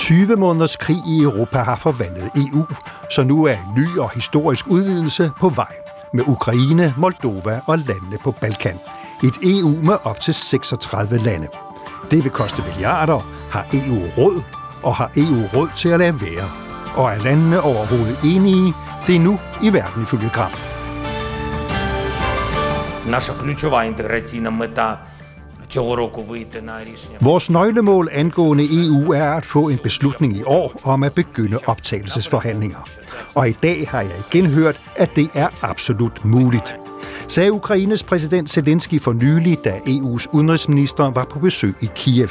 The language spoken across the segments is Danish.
20 måneders krig i Europa har forvandlet EU, så nu er en ny og historisk udvidelse på vej med Ukraine, Moldova og landene på Balkan. Et EU med op til 36 lande. Det vil koste milliarder, har EU råd, og har EU råd til at lade være. Og er landene overhovedet enige? Det er nu i verden ifølge Gram. Наша ключова інтеграційна мета цього року вийти на рішення. Vores nøglemål angående EU er at få en beslutning i år om at begynde optagelsesforhandlinger. Og i dag har jeg igen hørt, at det er absolut muligt. Sagde Ukraines præsident Zelensky for nylig, da EU's udenrigsminister var på besøg i Kiev.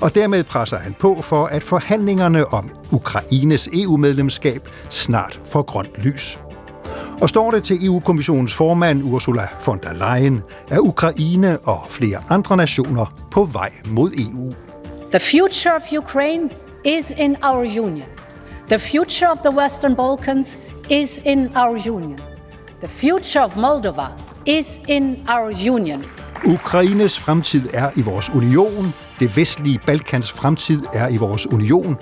Og dermed presser han på for, at forhandlingerne om Ukraines EU-medlemskab snart får grønt lys. Og står det til EU-kommissionens formand Ursula von der Leyen, er Ukraine og flere andre nationer på vej mod EU. The future of Ukraine is in our union. The future of the Western Balkans is in our union. The future of Moldova is in our union. Ukraines fremtid er i vores union. Det vestlige Balkans fremtid er i vores union.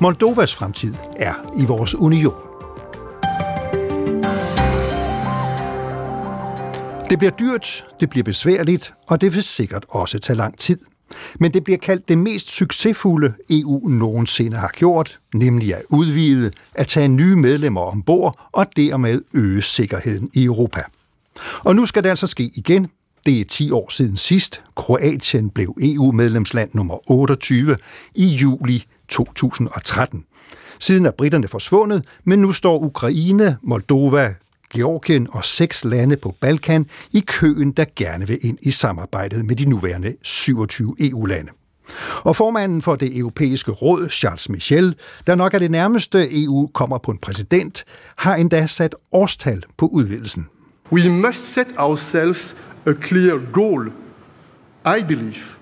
Moldovas fremtid er i vores union. Det bliver dyrt, det bliver besværligt, og det vil sikkert også tage lang tid. Men det bliver kaldt det mest succesfulde EU nogensinde har gjort, nemlig at udvide, at tage nye medlemmer ombord og dermed øge sikkerheden i Europa. Og nu skal det altså ske igen. Det er 10 år siden sidst. Kroatien blev EU-medlemsland nummer 28 i juli 2013. Siden er britterne forsvundet, men nu står Ukraine, Moldova, Georgien og seks lande på Balkan i køen, der gerne vil ind i samarbejdet med de nuværende 27 EU-lande. Og formanden for det europæiske råd, Charles Michel, der nok er det nærmeste EU kommer på en præsident, har endda sat årstal på udvidelsen. We must set ourselves a clear goal. I believe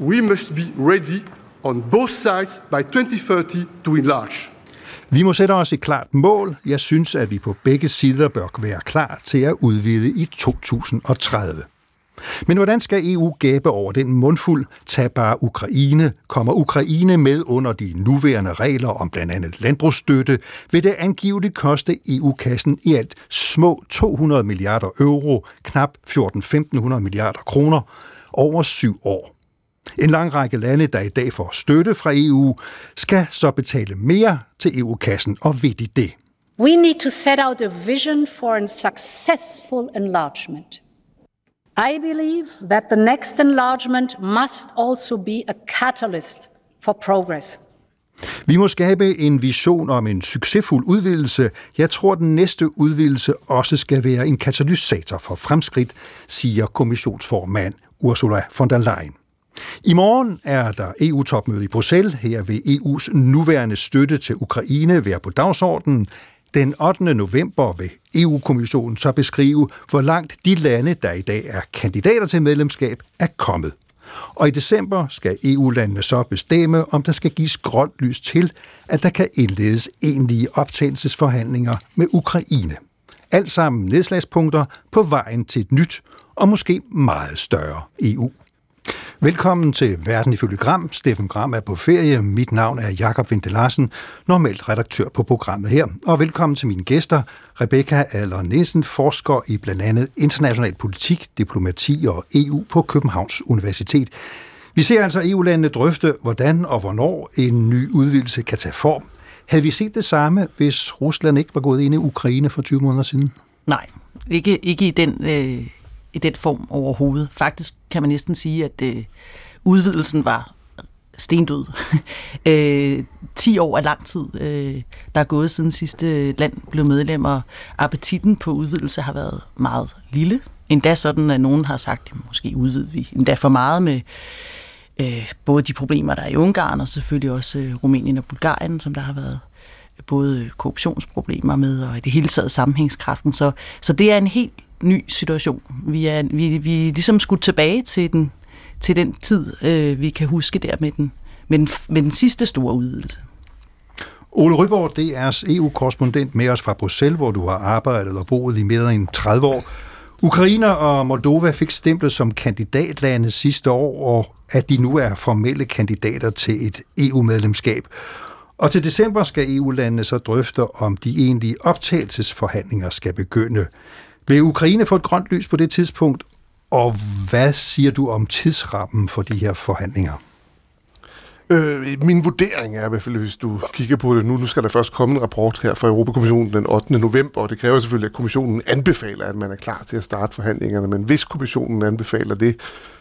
we must be ready on both sides by 2030 to enlarge. Vi må sætte os et klart mål. Jeg synes, at vi på begge sider bør være klar til at udvide i 2030. Men hvordan skal EU gabe over den mundfuld, tag bare Ukraine? Kommer Ukraine med under de nuværende regler om blandt andet landbrugsstøtte, vil det angiveligt koste EU-kassen i alt små 200 milliarder euro, knap 14-1500 milliarder kroner, over syv år. En lang række lande, der i dag får støtte fra EU, skal så betale mere til EU-kassen, og ved de det. We need to set out a vision for a successful enlargement. I believe that the next enlargement must also be a catalyst for progress. Vi må skabe en vision om en succesfuld udvidelse. Jeg tror, den næste udvidelse også skal være en katalysator for fremskridt, siger kommissionsformand Ursula von der Leyen. I morgen er der EU-topmøde i Bruxelles. Her vil EU's nuværende støtte til Ukraine være på dagsordenen. Den 8. november vil EU-kommissionen så beskrive, hvor langt de lande, der i dag er kandidater til medlemskab, er kommet. Og i december skal EU-landene så bestemme, om der skal gives grønt lys til, at der kan indledes egentlige optagelsesforhandlinger med Ukraine. Alt sammen nedslagspunkter på vejen til et nyt og måske meget større EU. Velkommen til Verden ifølge Gram. Steffen Gram er på ferie. Mit navn er Jakob Vinde Larsen, normalt redaktør på programmet her. Og velkommen til mine gæster, Rebecca Aller Nielsen, forsker i blandt andet international politik, diplomati og EU på Københavns Universitet. Vi ser altså EU-landene drøfte, hvordan og hvornår en ny udvidelse kan tage form. Havde vi set det samme, hvis Rusland ikke var gået ind i Ukraine for 20 måneder siden? Nej, ikke, ikke i den øh, i den form overhovedet. Faktisk kan man næsten sige, at øh, udvidelsen var stendød. øh, 10 år er lang tid, øh, der er gået siden sidste land blev medlem, og appetitten på udvidelse har været meget lille. Endda sådan, at nogen har sagt, at måske udvider vi endda for meget med øh, både de problemer, der er i Ungarn, og selvfølgelig også øh, Rumænien og Bulgarien, som der har været både korruptionsproblemer med, og i det hele taget sammenhængskraften. Så, så det er en helt ny situation. Vi er, vi, vi er ligesom skudt tilbage til den, til den tid, øh, vi kan huske der med den, med den, med den sidste store udvidelse. Ole Ryborg, det er EU-korrespondent e med os fra Bruxelles, hvor du har arbejdet og boet i mere end 30 år. Ukrainer og Moldova fik stemplet som kandidatlande sidste år, og at de nu er formelle kandidater til et EU-medlemskab. Og til december skal EU-landene så drøfte, om de egentlige optagelsesforhandlinger skal begynde. Vil Ukraine få et grønt lys på det tidspunkt, og hvad siger du om tidsrammen for de her forhandlinger? Øh, min vurdering er i hvert fald, hvis du kigger på det nu, nu skal der først komme en rapport her fra Europakommissionen den 8. november, og det kræver selvfølgelig, at kommissionen anbefaler, at man er klar til at starte forhandlingerne, men hvis kommissionen anbefaler det,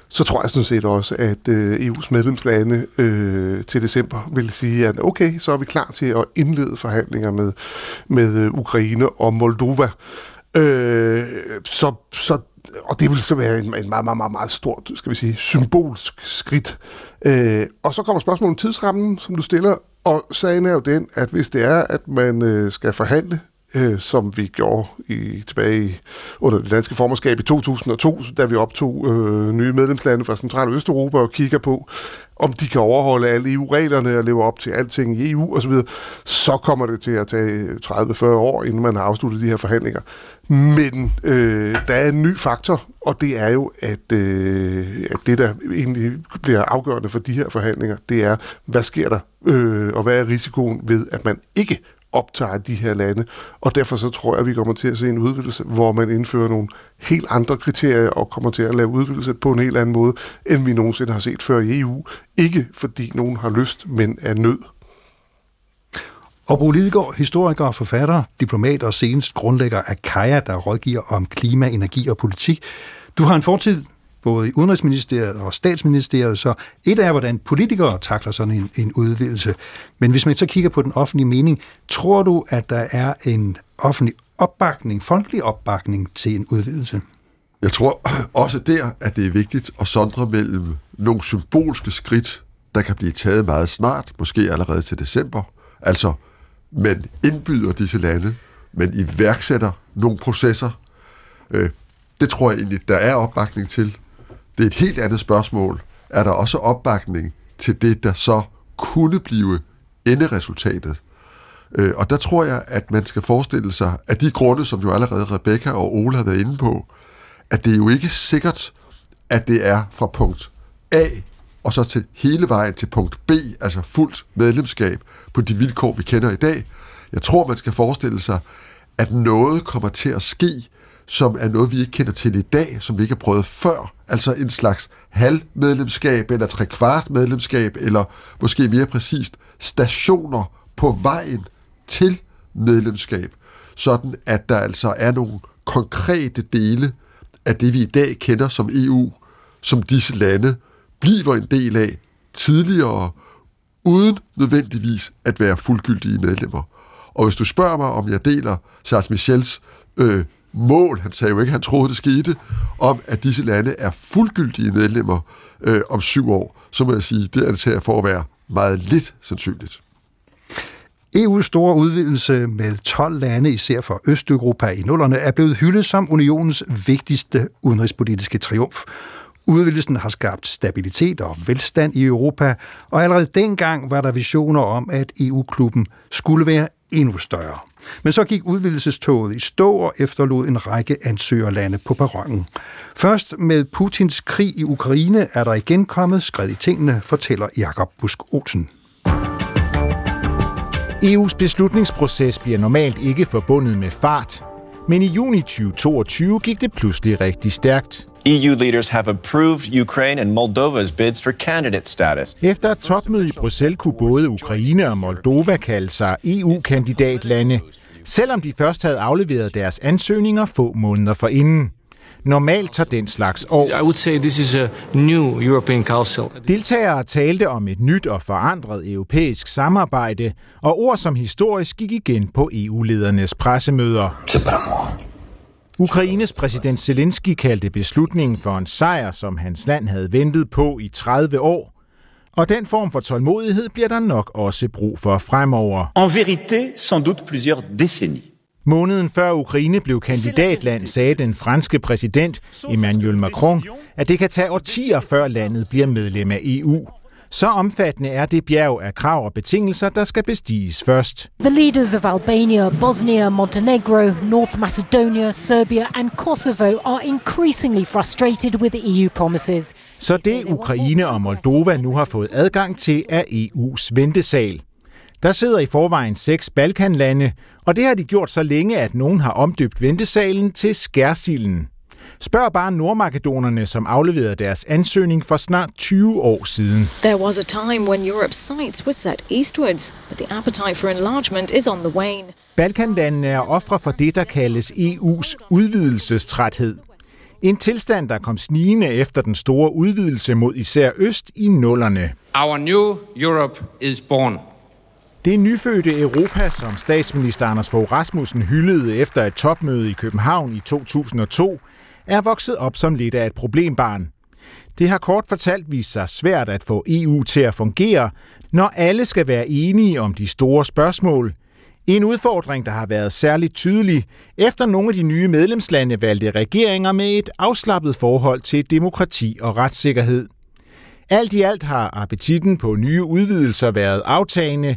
så tror jeg sådan set også, at øh, EU's medlemslande øh, til december vil sige, at okay, så er vi klar til at indlede forhandlinger med, med øh, Ukraine og Moldova. Øh, så, så og det vil så være en, en meget, meget, meget, meget stort, skal vi sige, symbolsk skridt. Øh, og så kommer spørgsmålet om tidsrammen, som du stiller, og sagen er jo den, at hvis det er, at man øh, skal forhandle øh, som vi gjorde i, tilbage i, under det danske formandskab i 2002, da vi optog øh, nye medlemslande fra Central- og Østeuropa og kigger på, om de kan overholde alle EU-reglerne og leve op til alting i EU osv., så kommer det til at tage 30-40 år, inden man har afsluttet de her forhandlinger. Men øh, der er en ny faktor, og det er jo, at, øh, at det, der egentlig bliver afgørende for de her forhandlinger, det er, hvad sker der, øh, og hvad er risikoen ved, at man ikke optager de her lande. Og derfor så tror jeg, at vi kommer til at se en udvidelse, hvor man indfører nogle helt andre kriterier og kommer til at lave udvidelse på en helt anden måde, end vi nogensinde har set før i EU. Ikke fordi nogen har lyst, men er nød. Og Bo Lidegaard, historiker, forfatter, diplomat og senest grundlægger af Kaja, der rådgiver om klima, energi og politik. Du har en fortid både i Udenrigsministeriet og Statsministeriet, så et er, hvordan politikere takler sådan en, en udvidelse. Men hvis man så kigger på den offentlige mening, tror du, at der er en offentlig opbakning, folkelig opbakning til en udvidelse? Jeg tror også der, at det er vigtigt at sondre mellem nogle symbolske skridt, der kan blive taget meget snart, måske allerede til december. Altså, man indbyder disse lande, man iværksætter nogle processer. Øh, det tror jeg egentlig, der er opbakning til. Det er et helt andet spørgsmål. Er der også opbakning til det, der så kunne blive enderesultatet? Øh, og der tror jeg, at man skal forestille sig, at de grunde, som jo allerede Rebecca og Ole har været inde på, at det er jo ikke sikkert, at det er fra punkt A og så til hele vejen til punkt B, altså fuldt medlemskab på de vilkår, vi kender i dag. Jeg tror, man skal forestille sig, at noget kommer til at ske, som er noget, vi ikke kender til i dag, som vi ikke har prøvet før. Altså en slags halvmedlemskab, eller trekvart medlemskab, eller måske mere præcist, stationer på vejen til medlemskab, sådan at der altså er nogle konkrete dele af det, vi i dag kender som EU, som disse lande bliver en del af tidligere, uden nødvendigvis at være fuldgyldige medlemmer. Og hvis du spørger mig, om jeg deler Charles Michels øh, mål, han sagde jo ikke, han troede, det skete, om at disse lande er fuldgyldige medlemmer øh, om syv år, så må jeg sige, det anser jeg for at være meget lidt sandsynligt. EU's store udvidelse med 12 lande, især fra Østeuropa i nullerne, er blevet hyldet som unionens vigtigste udenrigspolitiske triumf. Udvidelsen har skabt stabilitet og velstand i Europa, og allerede dengang var der visioner om, at EU-klubben skulle være endnu større. Men så gik udvidelsestoget i stå og efterlod en række ansøgerlande på perronen. Først med Putins krig i Ukraine er der igen kommet skred i tingene, fortæller Jakob Busk Olsen. EU's beslutningsproces bliver normalt ikke forbundet med fart, men i juni 2022 gik det pludselig rigtig stærkt. EU leaders have approved Ukraine and Moldova's bids for candidate status. Efter et topmøde i Bruxelles kunne både Ukraine og Moldova kalde sig EU-kandidatlande, selvom de først havde afleveret deres ansøgninger få måneder forinden. Normalt tager den slags år. I would say this is a new European Council. Deltagere talte om et nyt og forandret europæisk samarbejde, og ord som historisk gik igen på EU-ledernes pressemøder. Ukraines præsident Zelensky kaldte beslutningen for en sejr, som hans land havde ventet på i 30 år. Og den form for tålmodighed bliver der nok også brug for fremover. En vérité, sans doute plusieurs décennies. Måneden før Ukraine blev kandidatland, sagde den franske præsident Emmanuel Macron, at det kan tage årtier før landet bliver medlem af EU. Så omfattende er det bjerg af krav og betingelser, der skal bestiges først. The leaders of Albania, Bosnia, Montenegro, North Macedonia, Serbia and Kosovo are increasingly frustrated with EU promises. Så det Ukraine og Moldova nu har fået adgang til er EU's ventesal. Der sidder i forvejen seks Balkanlande, og det har de gjort så længe, at nogen har omdøbt ventesalen til Skærsilden. Spørg bare nordmakedonerne, som afleverede deres ansøgning for snart 20 år siden. There was a time when Europe's sights were set eastwards, but the appetite for enlargement is on the wane. Balkanlandene er ofre for det, der kaldes EU's udvidelsestræthed. En tilstand, der kom snigende efter den store udvidelse mod især øst i nullerne. Our new Europe is born. Det nyfødte Europa, som statsminister Anders Fogh Rasmussen hyldede efter et topmøde i København i 2002, er vokset op som lidt af et problembarn. Det har kort fortalt vist sig svært at få EU til at fungere, når alle skal være enige om de store spørgsmål. En udfordring, der har været særligt tydelig, efter nogle af de nye medlemslande valgte regeringer med et afslappet forhold til demokrati og retssikkerhed. Alt i alt har appetitten på nye udvidelser været aftagende,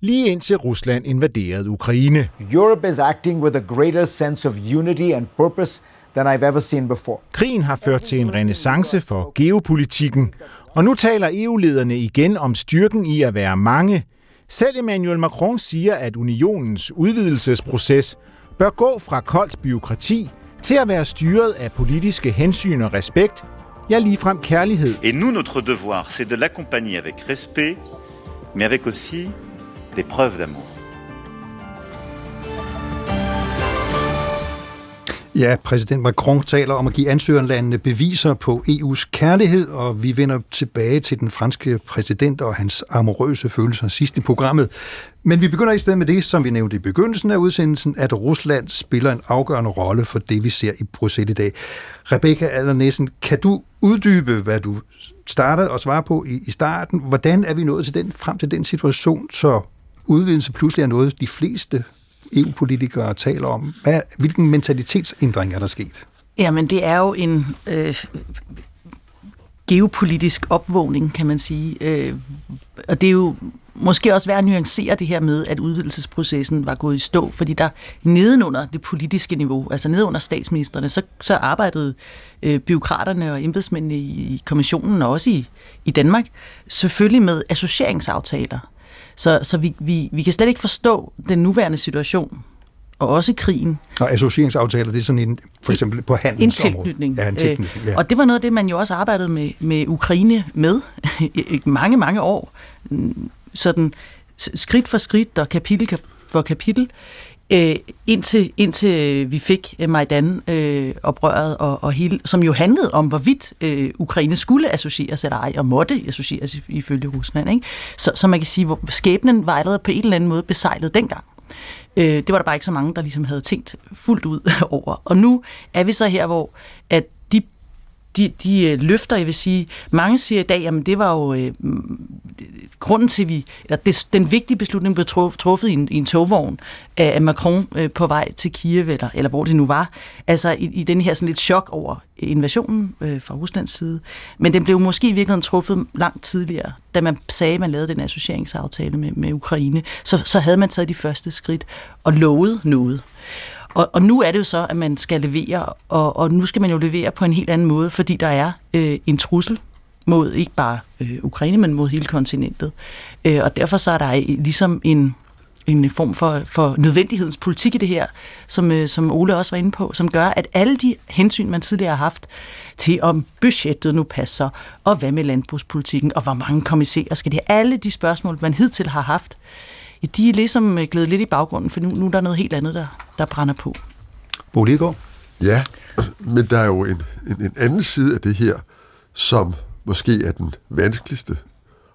lige indtil Rusland invaderede Ukraine. Europe is acting with a greater sense of unity and purpose than I've ever seen before. Krigen har ført til en renaissance for geopolitikken, og nu taler EU-lederne igen om styrken i at være mange. Selv Emmanuel Macron siger, at unionens udvidelsesproces bør gå fra koldt byråkrati til at være styret af politiske hensyn og respekt, ja ligefrem kærlighed. Et nous, notre devoir, c'est de l'accompagner avec respect, mais avec aussi des preuves d'amour. Ja, præsident Macron taler om at give ansøgerlandene beviser på EU's kærlighed, og vi vender tilbage til den franske præsident og hans amorøse følelser sidst i programmet. Men vi begynder i stedet med det, som vi nævnte i begyndelsen af udsendelsen, at Rusland spiller en afgørende rolle for det, vi ser i Bruxelles i dag. Rebecca Adler kan du uddybe, hvad du startede og svare på i, i starten? Hvordan er vi nået til den, frem til den situation, så udvidelse pludselig er noget, de fleste EU-politikere taler om. Hvad, hvilken mentalitetsændring er der sket? Jamen, det er jo en øh, geopolitisk opvågning, kan man sige. Øh, og det er jo måske også værd at nuancere det her med, at udvidelsesprocessen var gået i stå, fordi der nedenunder det politiske niveau, altså nedenunder statsministerne, så, så arbejdede øh, byråkraterne og embedsmændene i kommissionen, og også i, i Danmark, selvfølgelig med associeringsaftaler. Så, så vi, vi, vi kan slet ikke forstå den nuværende situation, og også krigen. Og associeringsaftaler, det er sådan en, for eksempel på handelsområdet. En tilknytning. Ja, en tilknytning ja. Øh, og det var noget af det, man jo også arbejdede med, med Ukraine med i mange, mange år. Sådan skridt for skridt og kapitel for kapitel øh, indtil, indtil vi fik Majdan-oprøret, øh, øh og, og hele, som jo handlede om, hvorvidt øh, Ukraine skulle associeres eller ej, og måtte associeres ifølge Rusland. Ikke? Så, så man kan sige, at skæbnen var allerede på en eller anden måde besejlet dengang. Øh, det var der bare ikke så mange, der ligesom havde tænkt fuldt ud over. Og nu er vi så her, hvor at de, de øh, løfter, jeg vil sige, mange siger i dag, jamen det var jo øh, mm, grunden til, vi, eller det, den vigtige beslutning blev truffet i en, i en togvogn af Macron øh, på vej til Kiev, eller, eller hvor det nu var, altså i, i den her sådan lidt chok over invasionen øh, fra Ruslands side. Men den blev måske i virkeligheden truffet langt tidligere, da man sagde, at man lavede den associeringsaftale med, med Ukraine. Så, så havde man taget de første skridt og lovet noget. Og, og nu er det jo så, at man skal levere, og, og nu skal man jo levere på en helt anden måde, fordi der er øh, en trussel mod ikke bare øh, Ukraine, men mod hele kontinentet. Øh, og derfor så er der ligesom en, en form for, for nødvendighedens politik i det her, som, øh, som Ole også var inde på, som gør, at alle de hensyn, man tidligere har haft til, om budgettet nu passer, og hvad med landbrugspolitikken, og hvor mange kommissærer skal det have, alle de spørgsmål, man hidtil har haft, de er ligesom øh, glædet lidt i baggrunden, for nu, nu er der noget helt andet, der, der brænder på. Bo Lidegaard? Ja, men der er jo en, en, en anden side af det her, som måske er den vanskeligste,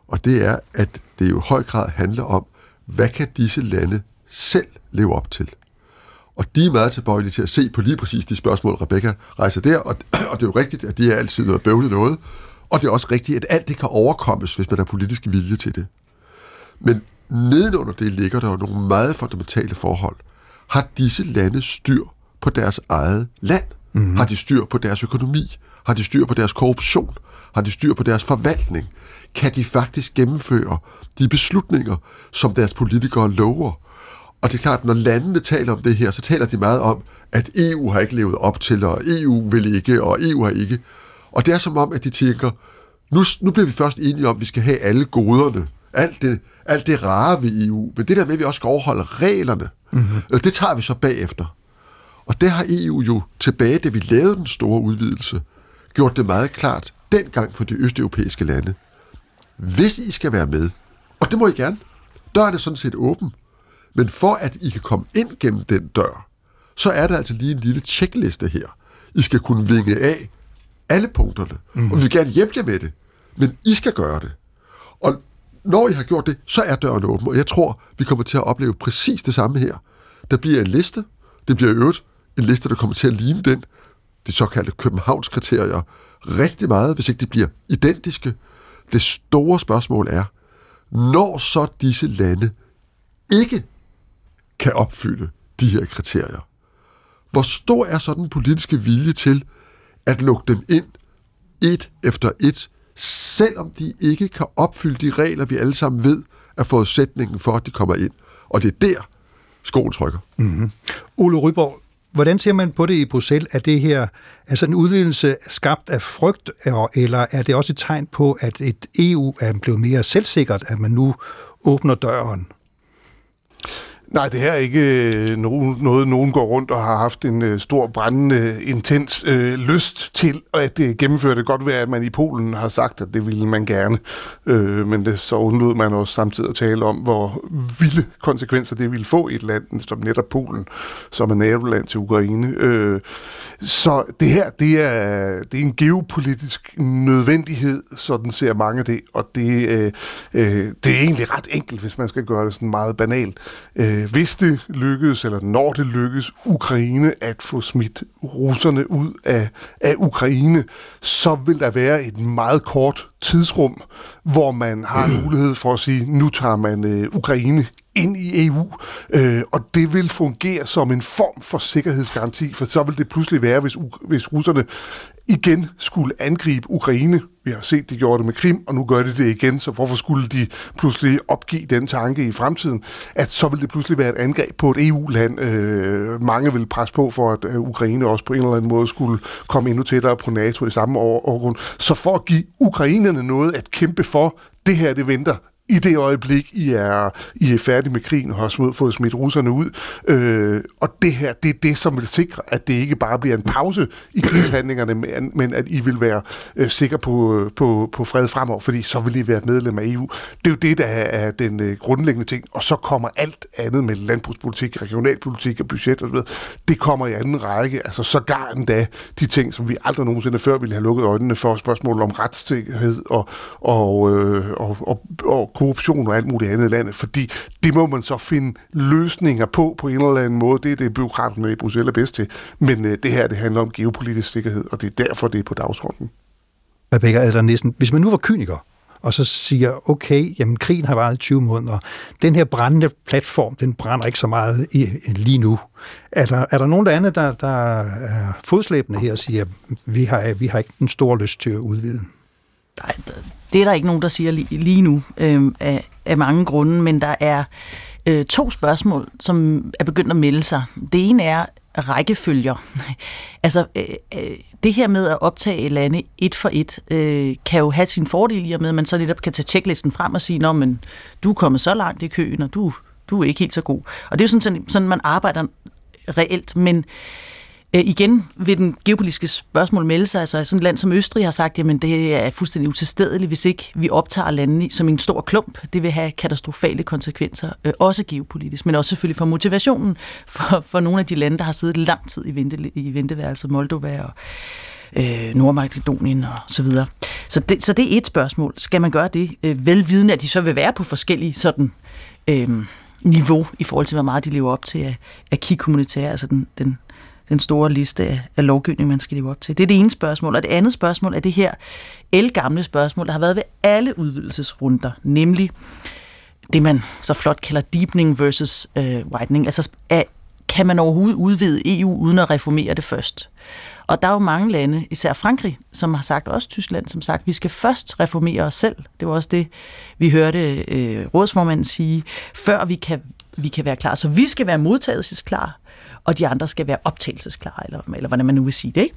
og det er, at det jo i høj grad handler om, hvad kan disse lande selv leve op til? Og de er meget tilbøjelige til at se på lige præcis de spørgsmål, Rebecca rejser der, og, og det er jo rigtigt, at det er altid noget bøvlet noget, og det er også rigtigt, at alt det kan overkommes, hvis man har politisk vilje til det. Men nedenunder det ligger der jo nogle meget fundamentale forhold. Har disse lande styr på deres eget land? Mm. Har de styr på deres økonomi? Har de styr på deres korruption? Har de styr på deres forvaltning? Kan de faktisk gennemføre de beslutninger, som deres politikere lover? Og det er klart, når landene taler om det her, så taler de meget om, at EU har ikke levet op til, og EU vil ikke, og EU har ikke. Og det er som om, at de tænker, nu, nu bliver vi først enige om, at vi skal have alle goderne, alt det, alt det rare ved EU, men det der med, at vi også skal overholde reglerne, mm-hmm. det tager vi så bagefter. Og det har EU jo tilbage, da vi lavede den store udvidelse, gjort det meget klart, dengang for de østeuropæiske lande. Hvis I skal være med, og det må I gerne, døren er sådan set åben, men for at I kan komme ind gennem den dør, så er der altså lige en lille tjekliste her. I skal kunne vinge af alle punkterne, mm. og vi vil gerne hjælpe jer med det, men I skal gøre det. Og når I har gjort det, så er døren åben, og jeg tror, vi kommer til at opleve præcis det samme her. Der bliver en liste, det bliver øvet en liste, der kommer til at ligne den, de såkaldte Københavnskriterier, rigtig meget, hvis ikke de bliver identiske. Det store spørgsmål er, når så disse lande ikke kan opfylde de her kriterier, hvor stor er så den politiske vilje til at lukke dem ind et efter et, selvom de ikke kan opfylde de regler, vi alle sammen ved, er forudsætningen for, at de kommer ind. Og det er der, skoen trykker. Mm-hmm. Ole Ryborg, hvordan ser man på det i Bruxelles? Er det her altså en udvidelse skabt af frygt, eller er det også et tegn på, at et EU er blevet mere selvsikkert, at man nu åbner døren? Nej, det her er ikke øh, noget, nogen går rundt og har haft en øh, stor, brændende, intens øh, lyst til at øh, gennemføre det. Godt være, at man i Polen har sagt, at det ville man gerne, øh, men det, så undlod man også samtidig at tale om, hvor vilde konsekvenser det ville få i et land som netop Polen, som er naboland til Ukraine. Øh, så det her, det er, det er en geopolitisk nødvendighed, sådan ser mange det, og det, øh, øh, det er egentlig ret enkelt, hvis man skal gøre det sådan meget banalt. Øh, hvis det lykkes, eller når det lykkes Ukraine at få smidt russerne ud af, af Ukraine, så vil der være et meget kort tidsrum, hvor man har mulighed for at sige, nu tager man øh, Ukraine ind i EU, øh, og det vil fungere som en form for sikkerhedsgaranti, for så vil det pludselig være, hvis, hvis russerne igen skulle angribe Ukraine. Vi har set, de gjorde det med Krim, og nu gør de det igen, så hvorfor skulle de pludselig opgive den tanke i fremtiden, at så vil det pludselig være et angreb på et EU-land. Øh, mange vil presse på for, at øh, Ukraine også på en eller anden måde skulle komme endnu tættere på NATO i samme år. Så for at give ukrainerne noget at kæmpe for, det her det venter i det øjeblik, I er, I er færdige med krigen og har fået smidt russerne ud. Øh, og det her, det er det, som vil sikre, at det ikke bare bliver en pause i krigshandlingerne, men, men at I vil være øh, sikre på, på, på fred fremover, fordi så vil I være medlem af EU. Det er jo det, der er den øh, grundlæggende ting. Og så kommer alt andet med landbrugspolitik, regionalpolitik og budget osv., det kommer i anden række. Altså sågar endda de ting, som vi aldrig nogensinde før ville have lukket øjnene for, spørgsmål om retssikkerhed og, og, øh, og, og, og korruption og alt muligt andet i landet, fordi det må man så finde løsninger på på en eller anden måde. Det er det, byråkraterne i Bruxelles er bedst til. Men øh, det her, det handler om geopolitisk sikkerhed, og det er derfor, det er på dagsordenen. Rebecca altså næsten, hvis man nu var kyniker, og så siger, okay, jamen krigen har varet 20 måneder. Den her brændende platform, den brænder ikke så meget i, lige nu. Er der, er der nogen der andet, der, der er fodslæbende her og siger, vi har, vi har ikke den store lyst til at udvide? Nej, det er der ikke nogen, der siger lige, lige nu øh, af, af mange grunde, men der er øh, to spørgsmål, som er begyndt at melde sig. Det ene er rækkefølger. altså, øh, øh, det her med at optage lande et for et, øh, kan jo have sin fordel i og med, at man så netop kan tage checklisten frem og sige, Nå, men du er kommet så langt i køen, og du, du er ikke helt så god. Og det er jo sådan, sådan man arbejder reelt, men øh, Øh, igen vil den geopolitiske spørgsmål melde sig. Altså sådan et land som Østrig har sagt, jamen det er fuldstændig utilstedeligt, hvis ikke vi optager landene som en stor klump. Det vil have katastrofale konsekvenser, øh, også geopolitisk, men også selvfølgelig for motivationen for, for nogle af de lande, der har siddet lang tid i, vente, i venteværelset, Moldova og øh, Nordmakedonien og så videre. Så det, så det er et spørgsmål. Skal man gøre det øh, velvidende, at de så vil være på forskellige sådan... Øh, niveau i forhold til, hvor meget de lever op til af, af key altså den, den den store liste af, af lovgivning, man skal leve op til. Det er det ene spørgsmål. Og det andet spørgsmål er det her elgamle spørgsmål, der har været ved alle udvidelsesrunder, nemlig det, man så flot kalder deepening versus øh, widening. Altså, er kan man overhovedet udvide EU uden at reformere det først? Og der er jo mange lande, især Frankrig, som har sagt, også Tyskland, som sagt, vi skal først reformere os selv. Det var også det, vi hørte øh, rådsformanden sige, før vi kan, vi kan være klar. Så vi skal være modtagelsesklar, og de andre skal være optagelsesklar, eller, eller hvordan man nu vil sige det. Ikke?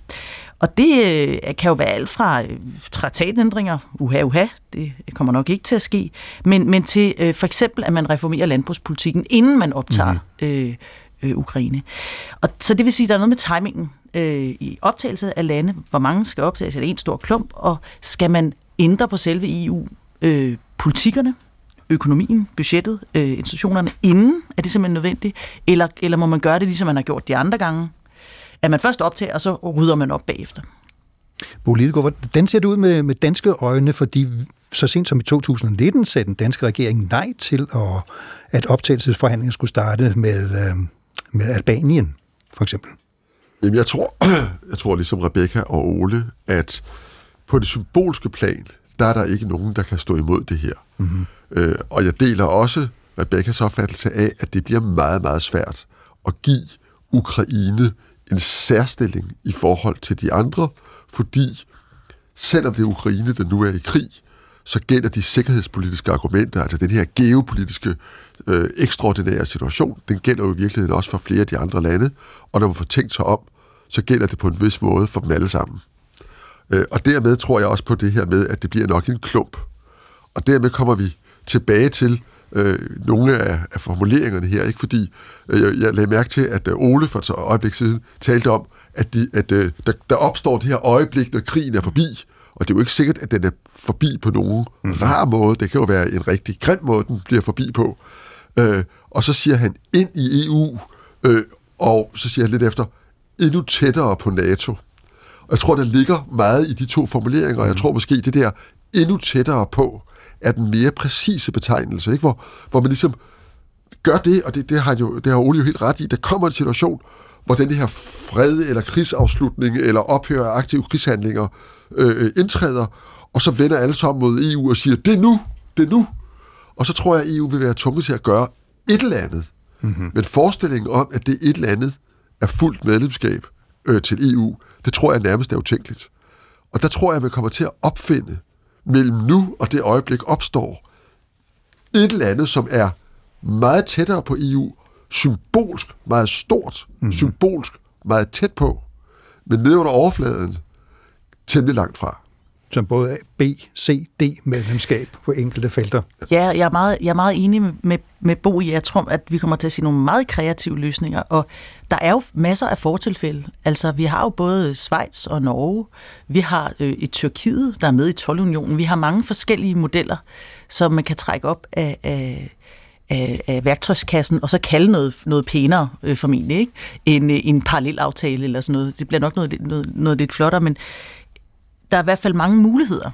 Og det øh, kan jo være alt fra øh, traktatændringer, uha, uha, det kommer nok ikke til at ske, men, men til øh, for eksempel, at man reformerer landbrugspolitikken, inden man optager mm. øh, øh, Ukraine. Og, så det vil sige, at der er noget med timingen øh, i optagelse af lande. Hvor mange skal optages? Er det en stor klump? Og skal man ændre på selve EU-politikkerne? Øh, økonomien, budgettet, øh, institutionerne inden? Er det simpelthen nødvendigt? Eller, eller må man gøre det, ligesom man har gjort de andre gange? At man først optager, og så rydder man op bagefter? Bo Lidegaard, hvordan ser det ud med, med danske øjne? Fordi så sent som i 2019 sagde den danske regering nej til, at, at optagelsesforhandlingen skulle starte med, øh, med Albanien, for eksempel. Jamen, jeg tror, jeg tror ligesom Rebecca og Ole, at på det symbolske plan, der er der ikke nogen, der kan stå imod det her. Mm-hmm. Øh, og jeg deler også Rebekkas opfattelse af, at det bliver meget, meget svært at give Ukraine en særstilling i forhold til de andre, fordi selvom det er Ukraine, der nu er i krig, så gælder de sikkerhedspolitiske argumenter, altså den her geopolitiske øh, ekstraordinære situation, den gælder jo i virkeligheden også for flere af de andre lande, og når man får tænkt sig om, så gælder det på en vis måde for dem alle sammen. Øh, og dermed tror jeg også på det her med, at det bliver nok en klump. Og dermed kommer vi tilbage til øh, nogle af, af formuleringerne her, ikke? fordi øh, jeg, jeg lagde mærke til, at øh, Ole for et øjeblik siden talte om, at, de, at øh, der, der opstår det her øjeblik, når krigen er forbi, og det er jo ikke sikkert, at den er forbi på nogen mm. rar måde. Det kan jo være en rigtig grim måde, den bliver forbi på. Øh, og så siger han ind i EU, øh, og så siger han lidt efter, endnu tættere på NATO. Og jeg tror, der ligger meget i de to formuleringer, og jeg tror måske, det der endnu tættere på, er den mere præcise betegnelse, ikke? Hvor, hvor man ligesom gør det, og det, det, har jo, det har Ole jo helt ret i, der kommer en situation, hvor den her fred eller krigsafslutning eller ophør af aktive krigshandlinger øh, indtræder, og så vender alle sammen mod EU og siger, det er nu, det er nu. Og så tror jeg, at EU vil være tvunget til at gøre et eller andet. Mm-hmm. Men forestillingen om, at det et eller andet er fuldt medlemskab øh, til EU, det tror jeg nærmest er utænkeligt. Og der tror jeg, at man kommer til at opfinde mellem nu og det øjeblik opstår et eller andet, som er meget tættere på EU, symbolsk meget stort, mm. symbolsk meget tæt på, men nede under overfladen temmelig langt fra. Som både B, C, D medlemskab på enkelte felter. Ja, jeg er meget, jeg er meget enig med, med, med Bo i, jeg tror, at vi kommer til at se nogle meget kreative løsninger, og der er jo masser af fortilfælde. Altså, vi har jo både Schweiz og Norge, vi har øh, et Tyrkiet, der er med i 12-unionen, vi har mange forskellige modeller, som man kan trække op af, af, af, af værktøjskassen, og så kalde noget, noget pænere, øh, formentlig, ikke? En, en en parallelaftale eller sådan noget. Det bliver nok noget, noget, noget lidt flottere, men der er i hvert fald mange muligheder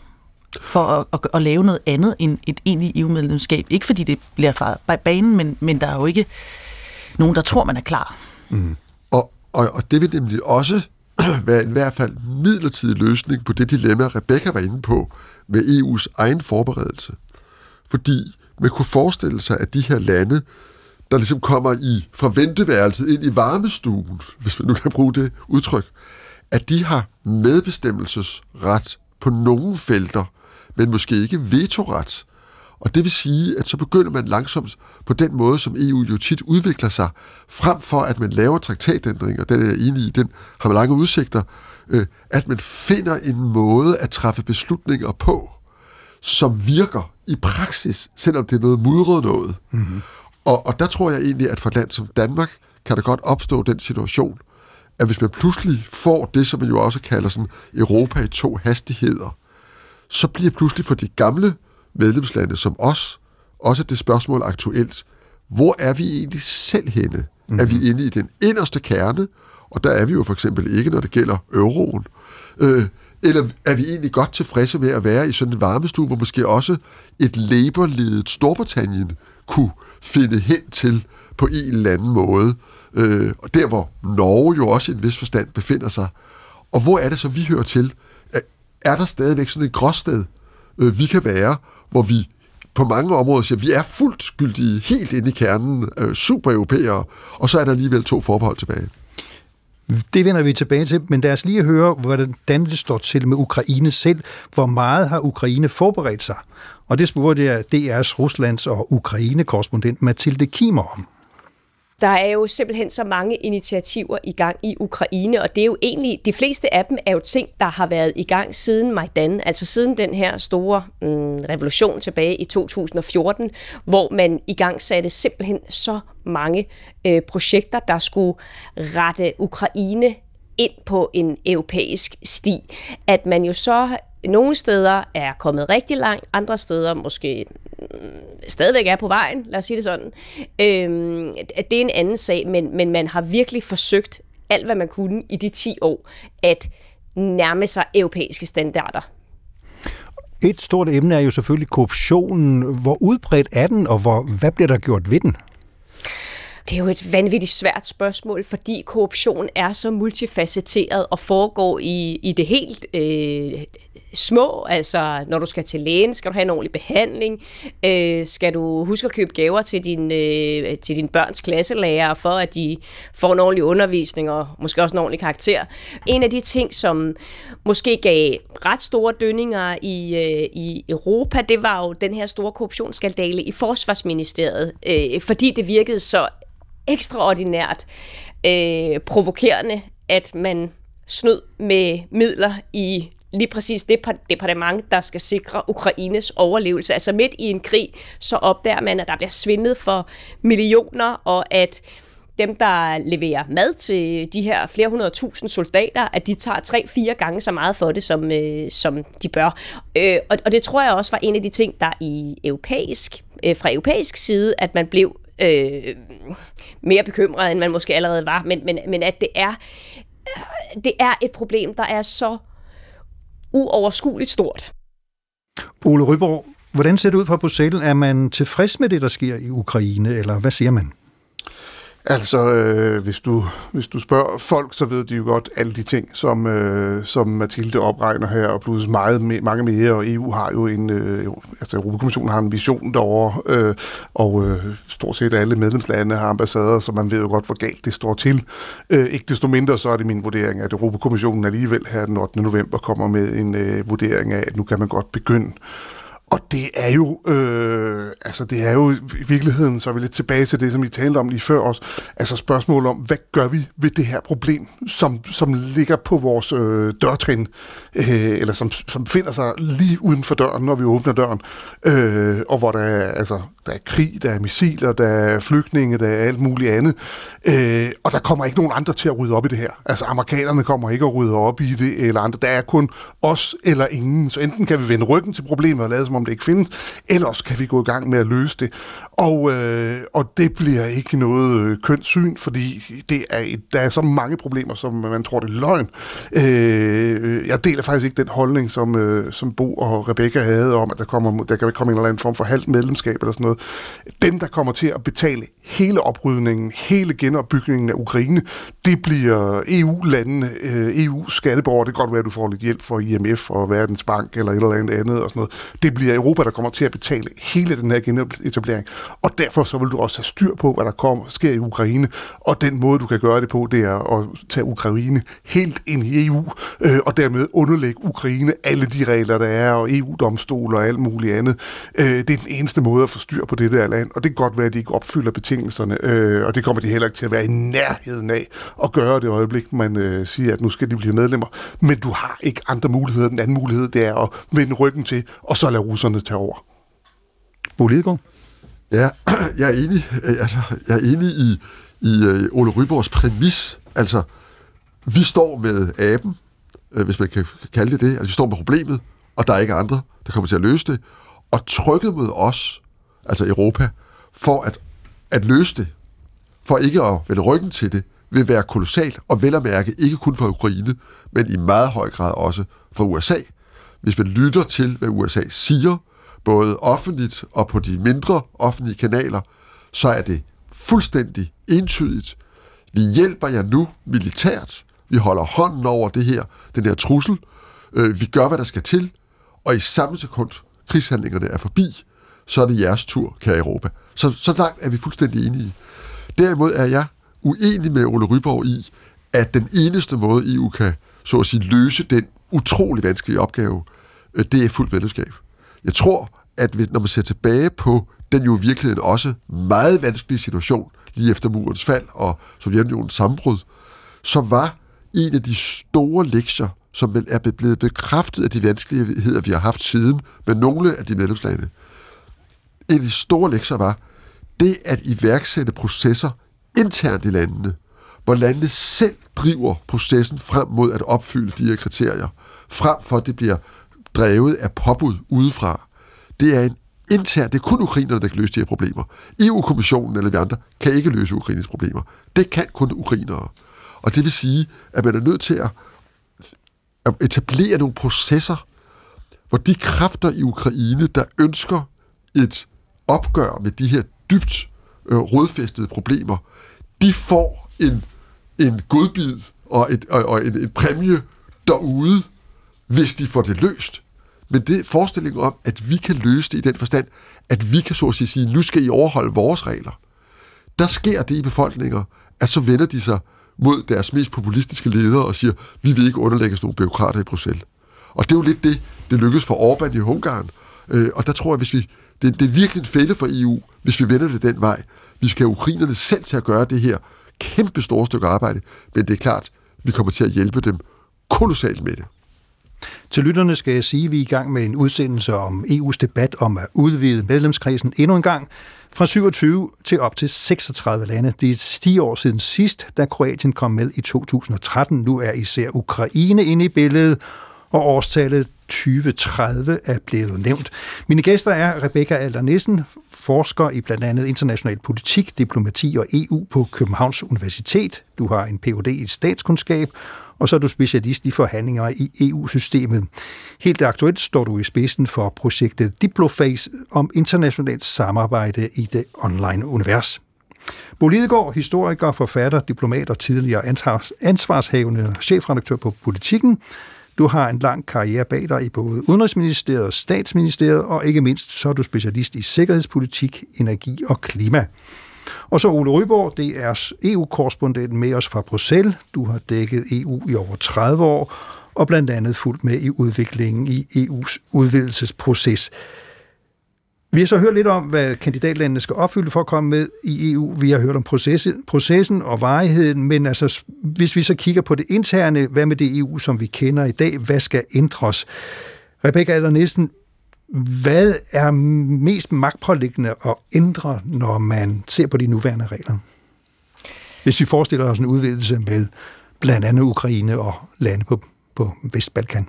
for at, at, at lave noget andet end et egentligt EU-medlemskab. Ikke fordi det bliver fra banen, men, men der er jo ikke nogen, der tror, man er klar. Mm. Og, og, og det vil nemlig også være i hvert fald midlertidig løsning på det dilemma, Rebecca var inde på med EU's egen forberedelse. Fordi man kunne forestille sig, at de her lande, der ligesom kommer i fra venteværelset ind i varmestuen, hvis man nu kan bruge det udtryk, at de har medbestemmelsesret på nogle felter, men måske ikke vetoret. Og det vil sige, at så begynder man langsomt på den måde, som EU jo tit udvikler sig, frem for at man laver traktatændringer, den er jeg enig i, den har man lange udsigter, øh, at man finder en måde at træffe beslutninger på, som virker i praksis, selvom det er noget mudret noget. Mm-hmm. Og, og der tror jeg egentlig, at for et land som Danmark, kan der godt opstå den situation, at hvis man pludselig får det, som man jo også kalder sådan Europa i to hastigheder, så bliver pludselig for de gamle medlemslande som os, også det spørgsmål aktuelt, hvor er vi egentlig selv henne? Mm-hmm. Er vi mhm. inde i den inderste kerne, og der er vi jo for eksempel ikke, når det gælder euroen. Øh, eller er vi egentlig godt tilfredse med at være i sådan en varmestue, hvor måske også et Labour-ledet Storbritannien kunne finde hen til på en eller anden måde? Øh, og der, hvor Norge jo også i en vis forstand befinder sig. Og hvor er det så, vi hører til? Er der stadigvæk sådan et gråsted, øh, vi kan være, hvor vi på mange områder siger, at vi er fuldt skyldige, helt inde i kernen, øh, super europæere, og så er der alligevel to forbehold tilbage. Det vender vi tilbage til, men lad os lige høre, hvordan det står til med Ukraine selv. Hvor meget har Ukraine forberedt sig? Og det spurgte jeg DR's Ruslands og Ukraine-korrespondent Mathilde Kimer om. Der er jo simpelthen så mange initiativer i gang i Ukraine, og det er jo egentlig, de fleste af dem er jo ting, der har været i gang siden Majdan, altså siden den her store mm, revolution tilbage i 2014, hvor man i gang satte simpelthen så mange øh, projekter, der skulle rette Ukraine ind på en europæisk sti. At man jo så nogle steder er kommet rigtig langt, andre steder måske stadigvæk er på vejen, lad os sige det sådan. Øhm, det er en anden sag, men, men man har virkelig forsøgt alt, hvad man kunne i de 10 år, at nærme sig europæiske standarder. Et stort emne er jo selvfølgelig korruptionen. Hvor udbredt er den, og hvor, hvad bliver der gjort ved den? Det er jo et vanvittigt svært spørgsmål, fordi korruption er så multifacetteret og foregår i, i det helt øh, små. Altså, når du skal til lægen, skal du have en ordentlig behandling. Øh, skal du huske at købe gaver til, din, øh, til din børns klasselærer, for at de får en ordentlig undervisning og måske også en ordentlig karakter. En af de ting, som måske gav ret store dønninger i, øh, i Europa, det var jo den her store korruptionsskandale i Forsvarsministeriet, øh, fordi det virkede så ekstraordinært øh, provokerende, at man snød med midler i lige præcis det departement, der skal sikre Ukraines overlevelse. Altså midt i en krig, så opdager man, at der bliver svindet for millioner, og at dem, der leverer mad til de her flere hundrede tusind soldater, at de tager tre-fire gange så meget for det, som, øh, som de bør. Øh, og, og det tror jeg også var en af de ting, der i europæisk, øh, fra europæisk side, at man blev øh, mere bekymret, end man måske allerede var, men, men, men at det er, øh, det er et problem, der er så uoverskueligt stort. Ole Ryborg, hvordan ser det ud fra Bruxelles? Er man tilfreds med det, der sker i Ukraine, eller hvad siger man? Altså, øh, hvis, du, hvis du spørger folk, så ved de jo godt alle de ting, som, øh, som Mathilde opregner her, og plus meget, mange mere, og EU har jo en, øh, altså Europakommissionen har en vision derovre, øh, og øh, stort set alle medlemslande har ambassader, så man ved jo godt, hvor galt det står til. Øh, ikke desto mindre, så er det min vurdering, at Europakommissionen alligevel her den 8. november kommer med en øh, vurdering af, at nu kan man godt begynde og det er jo, øh, altså det er jo i virkeligheden, så er vi lidt tilbage til det, som I talte om lige før også, altså spørgsmålet om, hvad gør vi ved det her problem, som, som ligger på vores øh, dørtrin, øh, eller som, som finder sig lige uden for døren, når vi åbner døren, øh, og hvor der er, altså, der er krig, der er missiler, der er flygtninge, der er alt muligt andet, øh, og der kommer ikke nogen andre til at rydde op i det her. Altså amerikanerne kommer ikke at rydde op i det, eller andre. Der er kun os eller ingen, så enten kan vi vende ryggen til problemet og lade som om det ikke findes, ellers kan vi gå i gang med at løse det. Og, øh, og det bliver ikke noget øh, kønt syn, fordi det er, der er så mange problemer, som man tror, det er løgn. Øh, jeg deler faktisk ikke den holdning, som, øh, som Bo og Rebecca havde om, at der, kommer, der kan komme en eller anden form for halvt medlemskab eller sådan noget. Dem, der kommer til at betale hele oprydningen, hele genopbygningen af Ukraine, det bliver EU-landene, øh, EU-skatteborgere. Det kan godt være, at du får lidt hjælp fra IMF og Verdensbank eller et eller andet andet og sådan noget. Det bliver Europa, der kommer til at betale hele den her genetablering. Og derfor så vil du også have styr på, hvad der kommer, sker i Ukraine. Og den måde, du kan gøre det på, det er at tage Ukraine helt ind i EU, øh, og dermed underlægge Ukraine alle de regler, der er, og EU-domstol og alt muligt andet. Øh, det er den eneste måde at få styr på det der land, og det kan godt være, at de ikke opfylder betingelserne, øh, og det kommer de heller ikke til at være i nærheden af at gøre det øjeblik, man øh, siger, at nu skal de blive medlemmer. Men du har ikke andre muligheder. Den anden mulighed, det er at vende ryggen til, og så lade russerne tage over. Bo Lidegaard? Ja, jeg er enig, øh, altså, jeg er enig i, i uh, Ole Ryborgs præmis. Altså, vi står med aben, uh, hvis man kan kalde det det. Altså, vi står med problemet, og der er ikke andre, der kommer til at løse det. Og trykket mod os, altså Europa, for at, at løse det, for ikke at vende ryggen til det, vil være kolossalt, og vel at mærke ikke kun for Ukraine, men i meget høj grad også for USA. Hvis man lytter til, hvad USA siger, både offentligt og på de mindre offentlige kanaler, så er det fuldstændig entydigt. Vi hjælper jer nu militært. Vi holder hånden over det her, den her trussel. Øh, vi gør, hvad der skal til. Og i samme sekund, krigshandlingerne er forbi, så er det jeres tur, kære Europa. Så, så langt er vi fuldstændig enige. Derimod er jeg uenig med Ole Ryborg i, at den eneste måde, EU kan så at sige, løse den utrolig vanskelige opgave, Øh, det er fuldt medlemskab. Jeg tror, at når man ser tilbage på den jo i virkeligheden også meget vanskelige situation lige efter murens fald og Sovjetunionens sammenbrud, så var en af de store lektier, som vel er blevet bekræftet af de vanskeligheder, vi har haft siden med nogle af de medlemslande. En af de store lektier var det at iværksætte processer internt i landene, hvor landene selv driver processen frem mod at opfylde de her kriterier, frem for at det bliver drevet af påbud udefra. Det er en intern, det er kun ukrainerne, der kan løse de her problemer. EU-kommissionen eller vi andre kan ikke løse Ukraines problemer. Det kan kun ukrainere. Og det vil sige, at man er nødt til at at etablere nogle processer, hvor de kræfter i Ukraine, der ønsker et opgør med de her dybt øh, rådfæstede problemer, de får en, en godbid og, et, og, og en, en præmie derude, hvis de får det løst. Men det er forestillingen om, at vi kan løse det i den forstand, at vi kan så at sige, nu skal I overholde vores regler. Der sker det i befolkninger, at så vender de sig mod deres mest populistiske ledere og siger, vi vil ikke underlægge nogle byråkrater i Bruxelles. Og det er jo lidt det, det lykkedes for Orbán i Ungarn. Øh, og der tror jeg, hvis vi, det, det er virkelig en fælde for EU, hvis vi vender det den vej. Vi skal have ukrainerne selv til at gøre det her kæmpe store stykke arbejde, men det er klart, vi kommer til at hjælpe dem kolossalt med det. Til lytterne skal jeg sige, at vi er i gang med en udsendelse om EU's debat om at udvide medlemskredsen endnu en gang. Fra 27 til op til 36 lande. Det er 10 år siden sidst, da Kroatien kom med i 2013. Nu er især Ukraine inde i billedet, og årstallet 2030 er blevet nævnt. Mine gæster er Rebecca Alder Nissen, forsker i blandt andet international politik, diplomati og EU på Københavns Universitet. Du har en Ph.D. i statskundskab, og så er du specialist i forhandlinger i EU-systemet. Helt aktuelt står du i spidsen for projektet Diploface om internationalt samarbejde i det online univers. Bo Lidegaard, historiker, forfatter, diplomat og tidligere ansvarshavende chefredaktør på Politikken. Du har en lang karriere bag dig i både Udenrigsministeriet og Statsministeriet, og ikke mindst så er du specialist i sikkerhedspolitik, energi og klima. Og så Ole Ryborg, det er EU-korrespondenten med os fra Bruxelles. Du har dækket EU i over 30 år, og blandt andet fulgt med i udviklingen i EU's udvidelsesproces. Vi har så hørt lidt om, hvad kandidatlandene skal opfylde for at komme med i EU. Vi har hørt om processen, processen og varigheden, men altså, hvis vi så kigger på det interne, hvad med det EU, som vi kender i dag, hvad skal ændres? Rebecca Adler Nielsen, hvad er mest magtpålæggende at ændre, når man ser på de nuværende regler? Hvis vi forestiller os en udvidelse med blandt andet Ukraine og lande på, på Vestbalkan.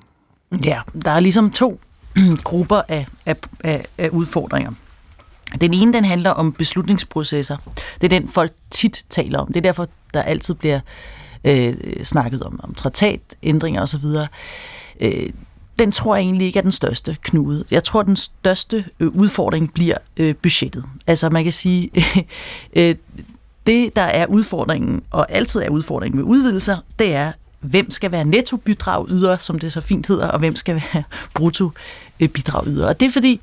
Ja, der er ligesom to grupper af, af, af, af udfordringer. Den ene, den handler om beslutningsprocesser. Det er den, folk tit taler om. Det er derfor, der altid bliver øh, snakket om, om traktatændringer osv. Øh, den tror jeg egentlig ikke er den største knude. Jeg tror, den største øh, udfordring bliver øh, budgettet. Altså man kan sige, øh, det der er udfordringen, og altid er udfordringen med udvidelser, det er, hvem skal være nettobidrag yder, som det så fint hedder, og hvem skal være brutto bidrag yder. Og det er fordi,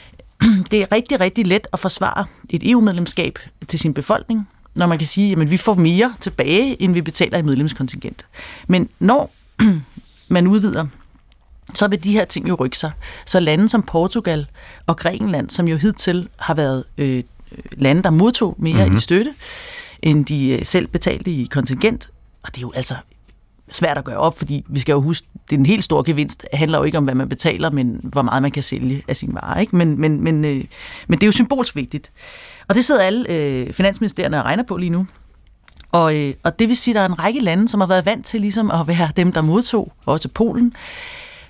det er rigtig, rigtig let at forsvare et EU-medlemskab til sin befolkning, når man kan sige, at vi får mere tilbage, end vi betaler i medlemskontingent. Men når man udvider så vil de her ting jo rykke sig. Så lande som Portugal og Grækenland, som jo hidtil har været øh, lande, der modtog mere mm-hmm. i støtte, end de øh, selv betalte i kontingent, og det er jo altså svært at gøre op, fordi vi skal jo huske, det er en helt stor gevinst. Det handler jo ikke om, hvad man betaler, men hvor meget man kan sælge af sine varer. Ikke? Men, men, men, øh, men det er jo symbolsk vigtigt. Og det sidder alle øh, finansministerierne og regner på lige nu. Og, øh, og det vil sige, at der er en række lande, som har været vant til ligesom at være dem, der modtog, også Polen,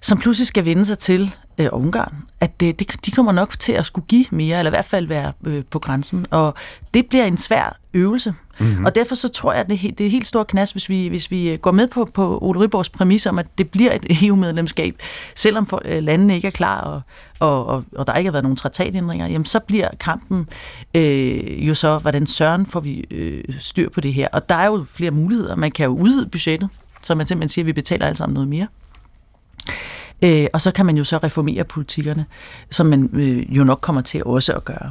som pludselig skal vende sig til øh, Ungarn, at det, det, de kommer nok til at skulle give mere, eller i hvert fald være øh, på grænsen. Og det bliver en svær øvelse. Mm-hmm. Og derfor så tror jeg, at det, det er helt stor knas, hvis vi, hvis vi går med på, på Ole Ryborgs præmis om, at det bliver et EU-medlemskab, selvom for, øh, landene ikke er klar, og, og, og, og der ikke har været nogen traktatændringer, jamen så bliver kampen øh, jo så, hvordan søren får vi øh, styr på det her. Og der er jo flere muligheder. Man kan jo udvide budgettet, så man simpelthen siger, at vi betaler alle sammen noget mere. Øh, og så kan man jo så reformere politikkerne, som man øh, jo nok kommer til også at gøre.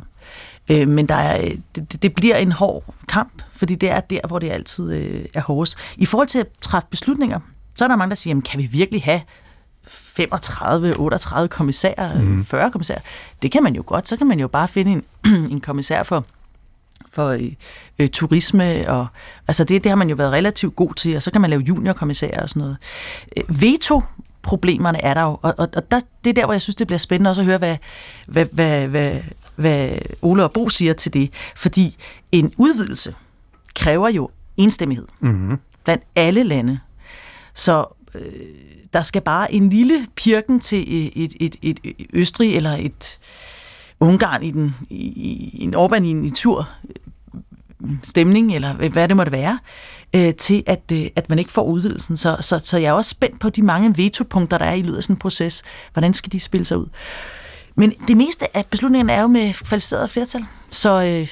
Øh, men der er, det, det bliver en hård kamp, fordi det er der, hvor det altid øh, er hårdest. I forhold til at træffe beslutninger, så er der mange, der siger, jamen, kan vi virkelig have 35, 38 kommissærer, mm. 40 kommissærer? Det kan man jo godt. Så kan man jo bare finde en, en kommissær for for øh, øh, turisme, og altså det, det har man jo været relativt god til, og så kan man lave juniorkommissærer og sådan noget. Øh, veto problemerne er der jo, og, og, og der, det er der, hvor jeg synes, det bliver spændende også at høre, hvad, hvad, hvad, hvad, hvad Ole og Bo siger til det. Fordi en udvidelse kræver jo enstemmighed mm-hmm. blandt alle lande. Så øh, der skal bare en lille pirken til et, et, et, et Østrig eller et Ungarn i, den, i, i en Orbán i en tur stemning, eller hvad det måtte være, øh, til at, øh, at man ikke får udvidelsen. Så, så, så jeg er også spændt på de mange vetopunkter, der er i løbet af sådan en proces. Hvordan skal de spille sig ud? Men det meste af beslutningen er jo med kvalificeret flertal, så øh,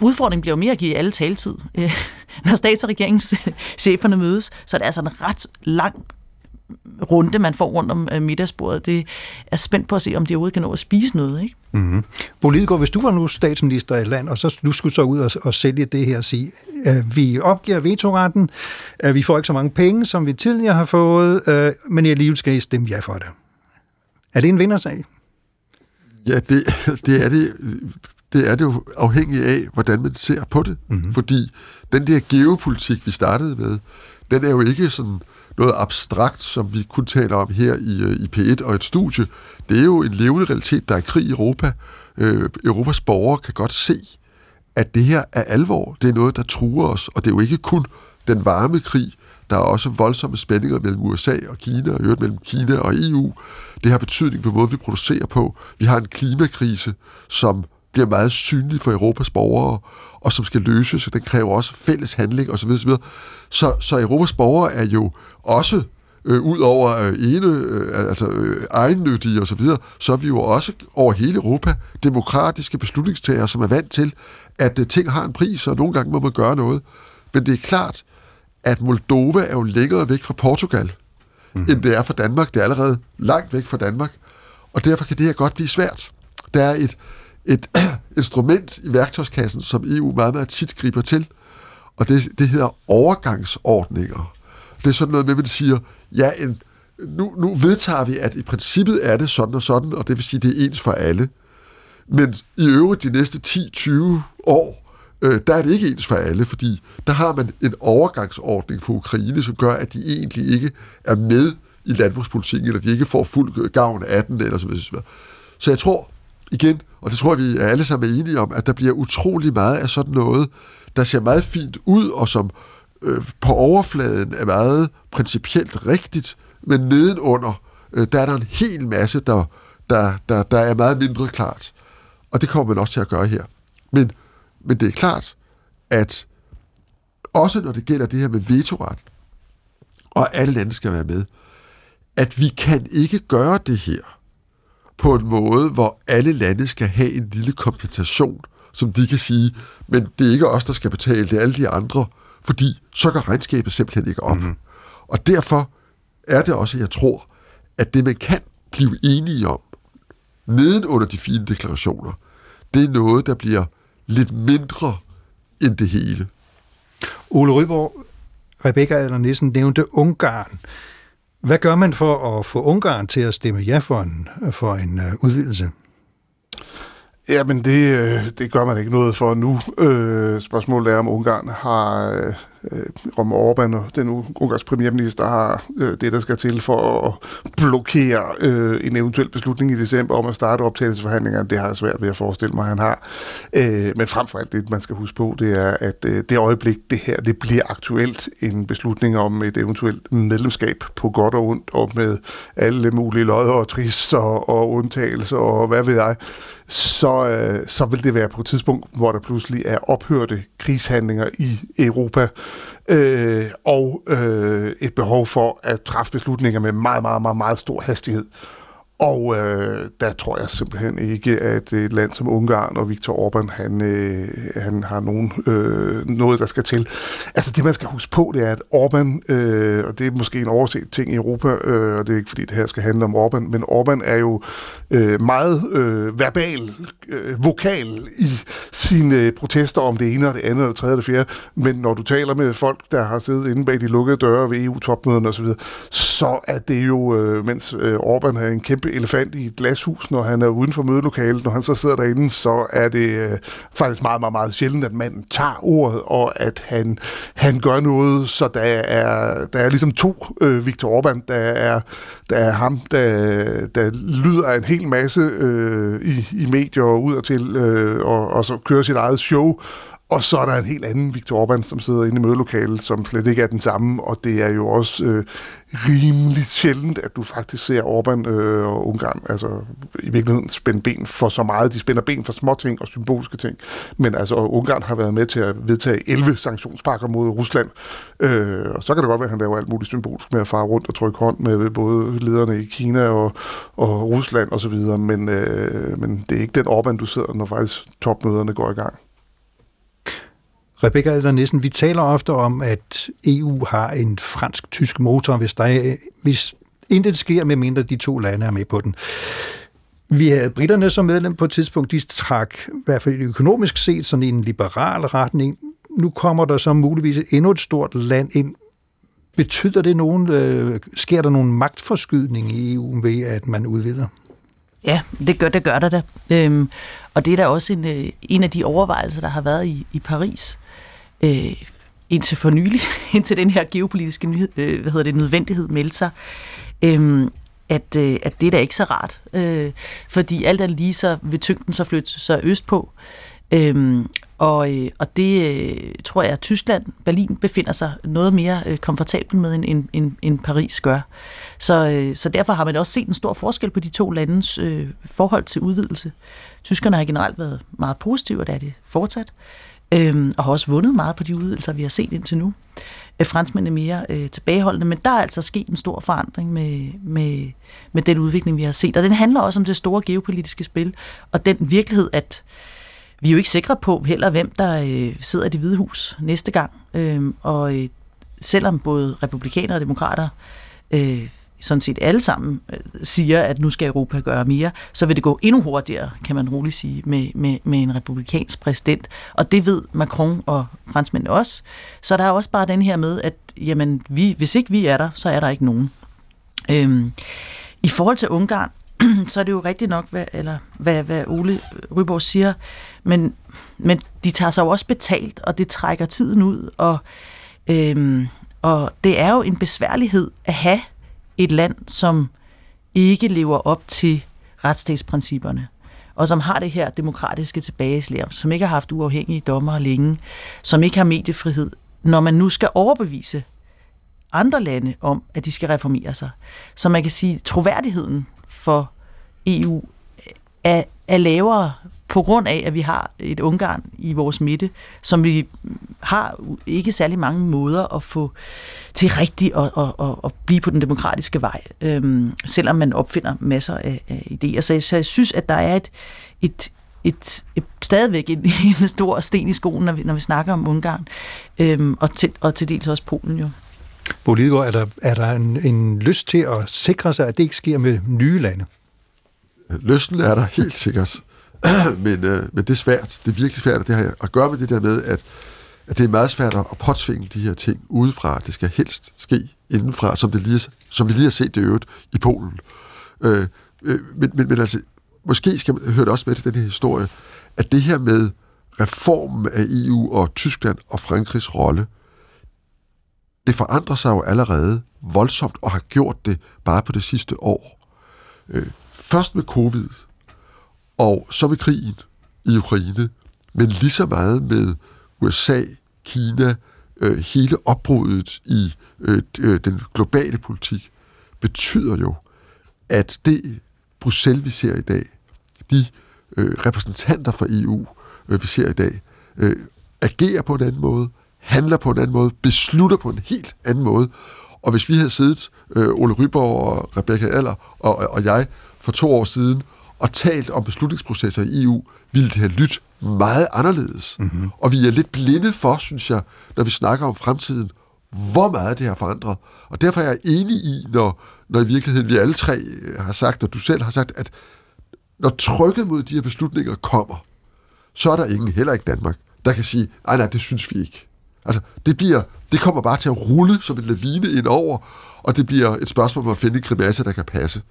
udfordringen bliver jo mere at give alle taletid. Øh, når stats- og regeringscheferne mødes, så er det altså en ret lang runde, man får rundt om øh, middagsbordet. Det er spændt på at se, om de overhovedet kan nå at spise noget. Ikke? Mm-hmm. Bo Lidegaard, hvis du var nu statsminister i et land, og så du skulle så ud og, og sælge det her og sige, at vi opgiver vetoretten, at vi får ikke så mange penge, som vi tidligere har fået, øh, men i alligevel skal I stemme ja for det. Er det en vindersag? Ja, det, det er det. Det er det jo afhængigt af, hvordan man ser på det. Mm-hmm. Fordi den der geopolitik, vi startede med, den er jo ikke sådan noget abstrakt, som vi kun taler om her i, øh, i P1 og et studie. Det er jo en levende realitet, der er krig i Europa. Øh, Europas borgere kan godt se, at det her er alvor. Det er noget, der truer os, og det er jo ikke kun den varme krig. Der er også voldsomme spændinger mellem USA og Kina, og øvrigt mellem Kina og EU. Det har betydning på måden, vi producerer på. Vi har en klimakrise, som bliver meget synlig for Europas borgere, og som skal løses, og den kræver også fælles handling osv. osv. Så, så Europas borgere er jo også øh, ud over øh, ene, øh, altså øh, egennyttige osv., så, så er vi jo også over hele Europa demokratiske beslutningstagere, som er vant til, at øh, ting har en pris, og nogle gange må man gøre noget. Men det er klart, at Moldova er jo længere væk fra Portugal, mm. end det er fra Danmark. Det er allerede langt væk fra Danmark, og derfor kan det her godt blive svært. Der er et, et instrument i værktøjskassen, som EU meget, meget tit griber til, og det, det hedder overgangsordninger. Det er sådan noget med, at man siger, ja, en, nu, nu vedtager vi, at i princippet er det sådan og sådan, og det vil sige, det er ens for alle. Men i øvrigt de næste 10-20 år, øh, der er det ikke ens for alle, fordi der har man en overgangsordning for Ukraine, som gør, at de egentlig ikke er med i landbrugspolitikken, eller de ikke får fuld gavn af den, eller så videre. Så jeg tror, igen, og det tror jeg, vi er alle sammen enige om, at der bliver utrolig meget af sådan noget, der ser meget fint ud, og som øh, på overfladen er meget principielt rigtigt, men nedenunder, øh, der er der en hel masse, der, der, der, der er meget mindre klart. Og det kommer man også til at gøre her. Men, men det er klart, at også når det gælder det her med vetoret, og alle lande skal være med, at vi kan ikke gøre det her på en måde, hvor alle lande skal have en lille kompensation, som de kan sige, men det er ikke os, der skal betale, det er alle de andre, fordi så går regnskabet simpelthen ikke op. Mm-hmm. Og derfor er det også, jeg tror, at det man kan blive enige om, neden under de fine deklarationer, det er noget, der bliver lidt mindre end det hele. Ole Ryborg, Rebecca Adler Nissen nævnte Ungarn. Hvad gør man for at få Ungarn til at stemme ja for en, for en øh, udvidelse? Ja, men det, øh, det gør man ikke noget for nu. Øh, spørgsmålet er, om Ungarn har, øh, Øh, om Orbán og den ungarske premierminister har øh, det, der skal til for at blokere øh, en eventuel beslutning i december om at starte optagelsesforhandlingerne. Det har jeg svært ved at forestille mig, at han har. Øh, men frem for alt det, man skal huske på, det er, at øh, det øjeblik, det her det bliver aktuelt en beslutning om et eventuelt medlemskab på godt og ondt, og med alle mulige lodder og trister og, og undtagelser og hvad ved jeg, så, øh, så vil det være på et tidspunkt, hvor der pludselig er ophørte krigshandlinger i Europa, øh, og øh, et behov for at træffe beslutninger med meget, meget, meget, meget stor hastighed. Og øh, der tror jeg simpelthen ikke, at et land som Ungarn og Viktor Orbán, han, øh, han har nogen, øh, noget, der skal til. Altså det, man skal huske på, det er, at Orbán, øh, og det er måske en overset ting i Europa, øh, og det er ikke fordi, det her skal handle om Orbán, men Orbán er jo øh, meget øh, verbal, øh, vokal i sine øh, protester om det ene og det andet og det tredje og det fjerde. Men når du taler med folk, der har siddet inde bag de lukkede døre ved EU-topmøderne osv., så er det jo, øh, mens øh, Orbán har en kæmpe elefant i et glashus, når han er uden for mødelokalet, når han så sidder derinde, så er det øh, faktisk meget, meget, meget sjældent, at manden tager ordet, og at han, han gør noget, så der er, der er ligesom to øh, Viktor Orbán, der er, der er ham, der, der lyder en hel masse øh, i, i medier og ud og til, øh, og, og så kører sit eget show, og så er der en helt anden Viktor Orbán, som sidder inde i mødelokalet, som slet ikke er den samme, og det er jo også øh, rimelig sjældent, at du faktisk ser Orbán øh, og Ungarn altså i virkeligheden spænde ben for så meget. De spænder ben for småting og symboliske ting. Men altså, Ungarn har været med til at vedtage 11 sanktionspakker mod Rusland. Øh, og så kan det godt være, at han laver alt muligt symbolsk med at fare rundt og trykke hånd med både lederne i Kina og, og Rusland osv., men, øh, men det er ikke den Orbán, du sidder, når faktisk topmøderne går i gang. Rebecca Adler Nissen, vi taler ofte om, at EU har en fransk-tysk motor, hvis, der er, hvis intet sker, med mindre de to lande er med på den. Vi havde britterne som medlem på et tidspunkt, de trak i hvert fald økonomisk set sådan en liberal retning. Nu kommer der så muligvis endnu et stort land ind. Betyder det nogen, øh, sker der nogen magtforskydning i EU ved, at man udvider? Ja, det gør, det gør der da. Øhm, og det er da også en, øh, en af de overvejelser, der har været i, i Paris øh, indtil for nylig, indtil den her geopolitiske nyhed, øh, hvad hedder det, nødvendighed meldte sig, øh, at, øh, at det er da ikke så rart. Øh, fordi alt er lige, så vil tyngden så flytte sig østpå. Øh, og, øh, og det øh, tror jeg, at Tyskland, Berlin befinder sig noget mere øh, komfortabel med, end, end, end, end Paris gør. Så, øh, så derfor har man også set en stor forskel på de to landes øh, forhold til udvidelse. Tyskerne har generelt været meget positive, og det er det fortsat øhm, og har også vundet meget på de udvidelser, vi har set indtil nu. Øh, franskmænd er mere øh, tilbageholdende, men der er altså sket en stor forandring med, med, med den udvikling, vi har set. Og den handler også om det store geopolitiske spil, og den virkelighed, at vi er jo ikke sikre på heller, hvem der øh, sidder i det hvide hus næste gang. Øh, og øh, selvom både republikanere og demokrater øh, sådan set alle sammen øh, siger, at nu skal Europa gøre mere, så vil det gå endnu hurtigere, kan man roligt sige, med, med, med en republikansk præsident. Og det ved Macron og franskmændene også. Så der er også bare den her med, at jamen, vi, hvis ikke vi er der, så er der ikke nogen. Øhm, I forhold til Ungarn, så er det jo rigtigt nok, hvad, eller, hvad, hvad Ole Ryborg siger, men, men de tager sig jo også betalt, og det trækker tiden ud, og, øhm, og det er jo en besværlighed at have et land, som ikke lever op til retsstatsprincipperne, og som har det her demokratiske tilbageslag, som ikke har haft uafhængige dommer længe, som ikke har mediefrihed, når man nu skal overbevise andre lande om, at de skal reformere sig. Så man kan sige, at troværdigheden for EU er, er lavere på grund af, at vi har et Ungarn i vores midte, som vi har ikke særlig mange måder at få til rigtigt at, at, at, at blive på den demokratiske vej, øhm, selvom man opfinder masser af, af idéer. Så jeg, så jeg synes, at der er et, et, et, et stadigvæk en, en stor sten i skoen, når vi, når vi snakker om Ungarn, øhm, og, til, og til dels også Polen jo. Bo Lidegaard, er der, er der en, en lyst til at sikre sig, at det ikke sker med nye lande? Lysten er der helt sikkert. men, øh, men det er svært. Det er virkelig svært, og det har at gøre med det der med, at, at det er meget svært at påtvinge de her ting udefra. Det skal helst ske indenfra, som, det lige, som vi lige har set det øvrigt i Polen. Øh, øh, men, men, men altså, måske skal man høre det også med til den her historie, at det her med reformen af EU og Tyskland og Frankrigs rolle, det forandrer sig jo allerede voldsomt og har gjort det bare på det sidste år. Øh, først med covid, og så med krigen i Ukraine, men lige så meget med USA, Kina, øh, hele opbruddet i øh, øh den globale politik, betyder jo, at det Bruxelles, vi ser i dag, de øh, repræsentanter for EU, øh, vi ser i dag, øh, agerer på en anden måde, handler på en anden måde, beslutter på en helt anden måde, Og hvis vi havde siddet, øh, Ole Ryborg og Rebecca Aller og, og jeg, for to år siden, og talt om beslutningsprocesser i EU, ville det have lyttet meget anderledes. Mm-hmm. Og vi er lidt blinde for, synes jeg, når vi snakker om fremtiden, hvor meget det har forandret. Og derfor er jeg enig i, når, når i virkeligheden vi alle tre har sagt, og du selv har sagt, at når trykket mod de her beslutninger kommer, så er der ingen, heller ikke Danmark, der kan sige, nej, nej, det synes vi ikke. Altså, det, bliver, det kommer bare til at rulle som en lavine ind over, og det bliver et spørgsmål om at finde en grimasse, der kan passe.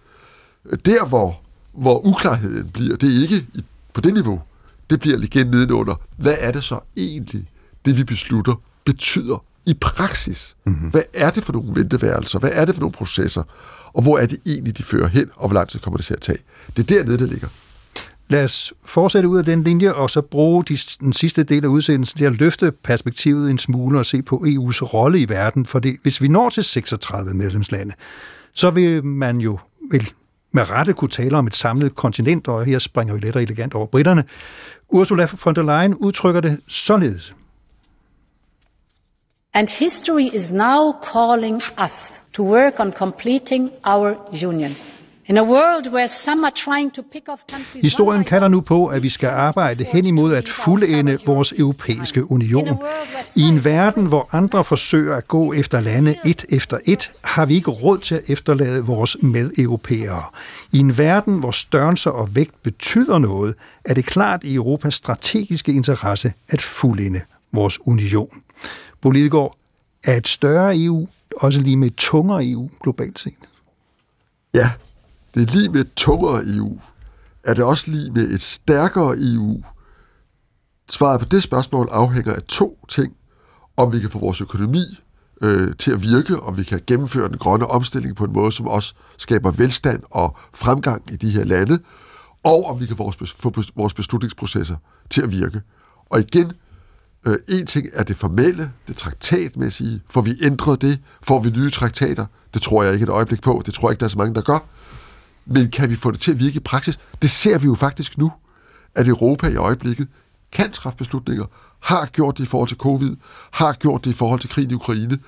Der, hvor, hvor uklarheden bliver, det er ikke på det niveau, det bliver igen nedenunder. Hvad er det så egentlig, det vi beslutter, betyder i praksis? Mm-hmm. Hvad er det for nogle venteværelser? Hvad er det for nogle processer? Og hvor er det egentlig, de fører hen, og hvor lang tid kommer det til at tage? Det er dernede, det ligger. Lad os fortsætte ud af den linje, og så bruge de, den sidste del af udsendelsen til at løfte perspektivet en smule og se på EU's rolle i verden. For det, hvis vi når til 36 medlemslande, så vil man jo vil med rette kunne tale om et samlet kontinent, og her springer vi let og elegant over britterne. Ursula von der Leyen udtrykker det således. And history is now calling us to work on completing our union. Historien kalder nu på, at vi skal arbejde hen imod at fuldende vores europæiske union. I en verden, hvor andre forsøger at gå efter lande et efter et, har vi ikke råd til at efterlade vores medeuropæere. I en verden, hvor størrelse og vægt betyder noget, er det klart i Europas strategiske interesse at fuldende vores union. Bolidegård, er et større EU også lige med et tungere EU globalt set? Ja, det er lige med et tungere EU. Er det også lige med et stærkere EU? Svaret på det spørgsmål afhænger af to ting. Om vi kan få vores økonomi øh, til at virke, og vi kan gennemføre den grønne omstilling på en måde, som også skaber velstand og fremgang i de her lande, og om vi kan få vores beslutningsprocesser til at virke. Og igen, øh, en ting er det formelle, det traktatmæssige. Får vi ændret det? Får vi nye traktater? Det tror jeg ikke et øjeblik på. Det tror jeg ikke, der er så mange, der gør. Men kan vi få det til at virke i praksis? Det ser vi jo faktisk nu, at Europa i øjeblikket kan træffe beslutninger, har gjort det i forhold til covid, har gjort det i forhold til krigen i Ukraine,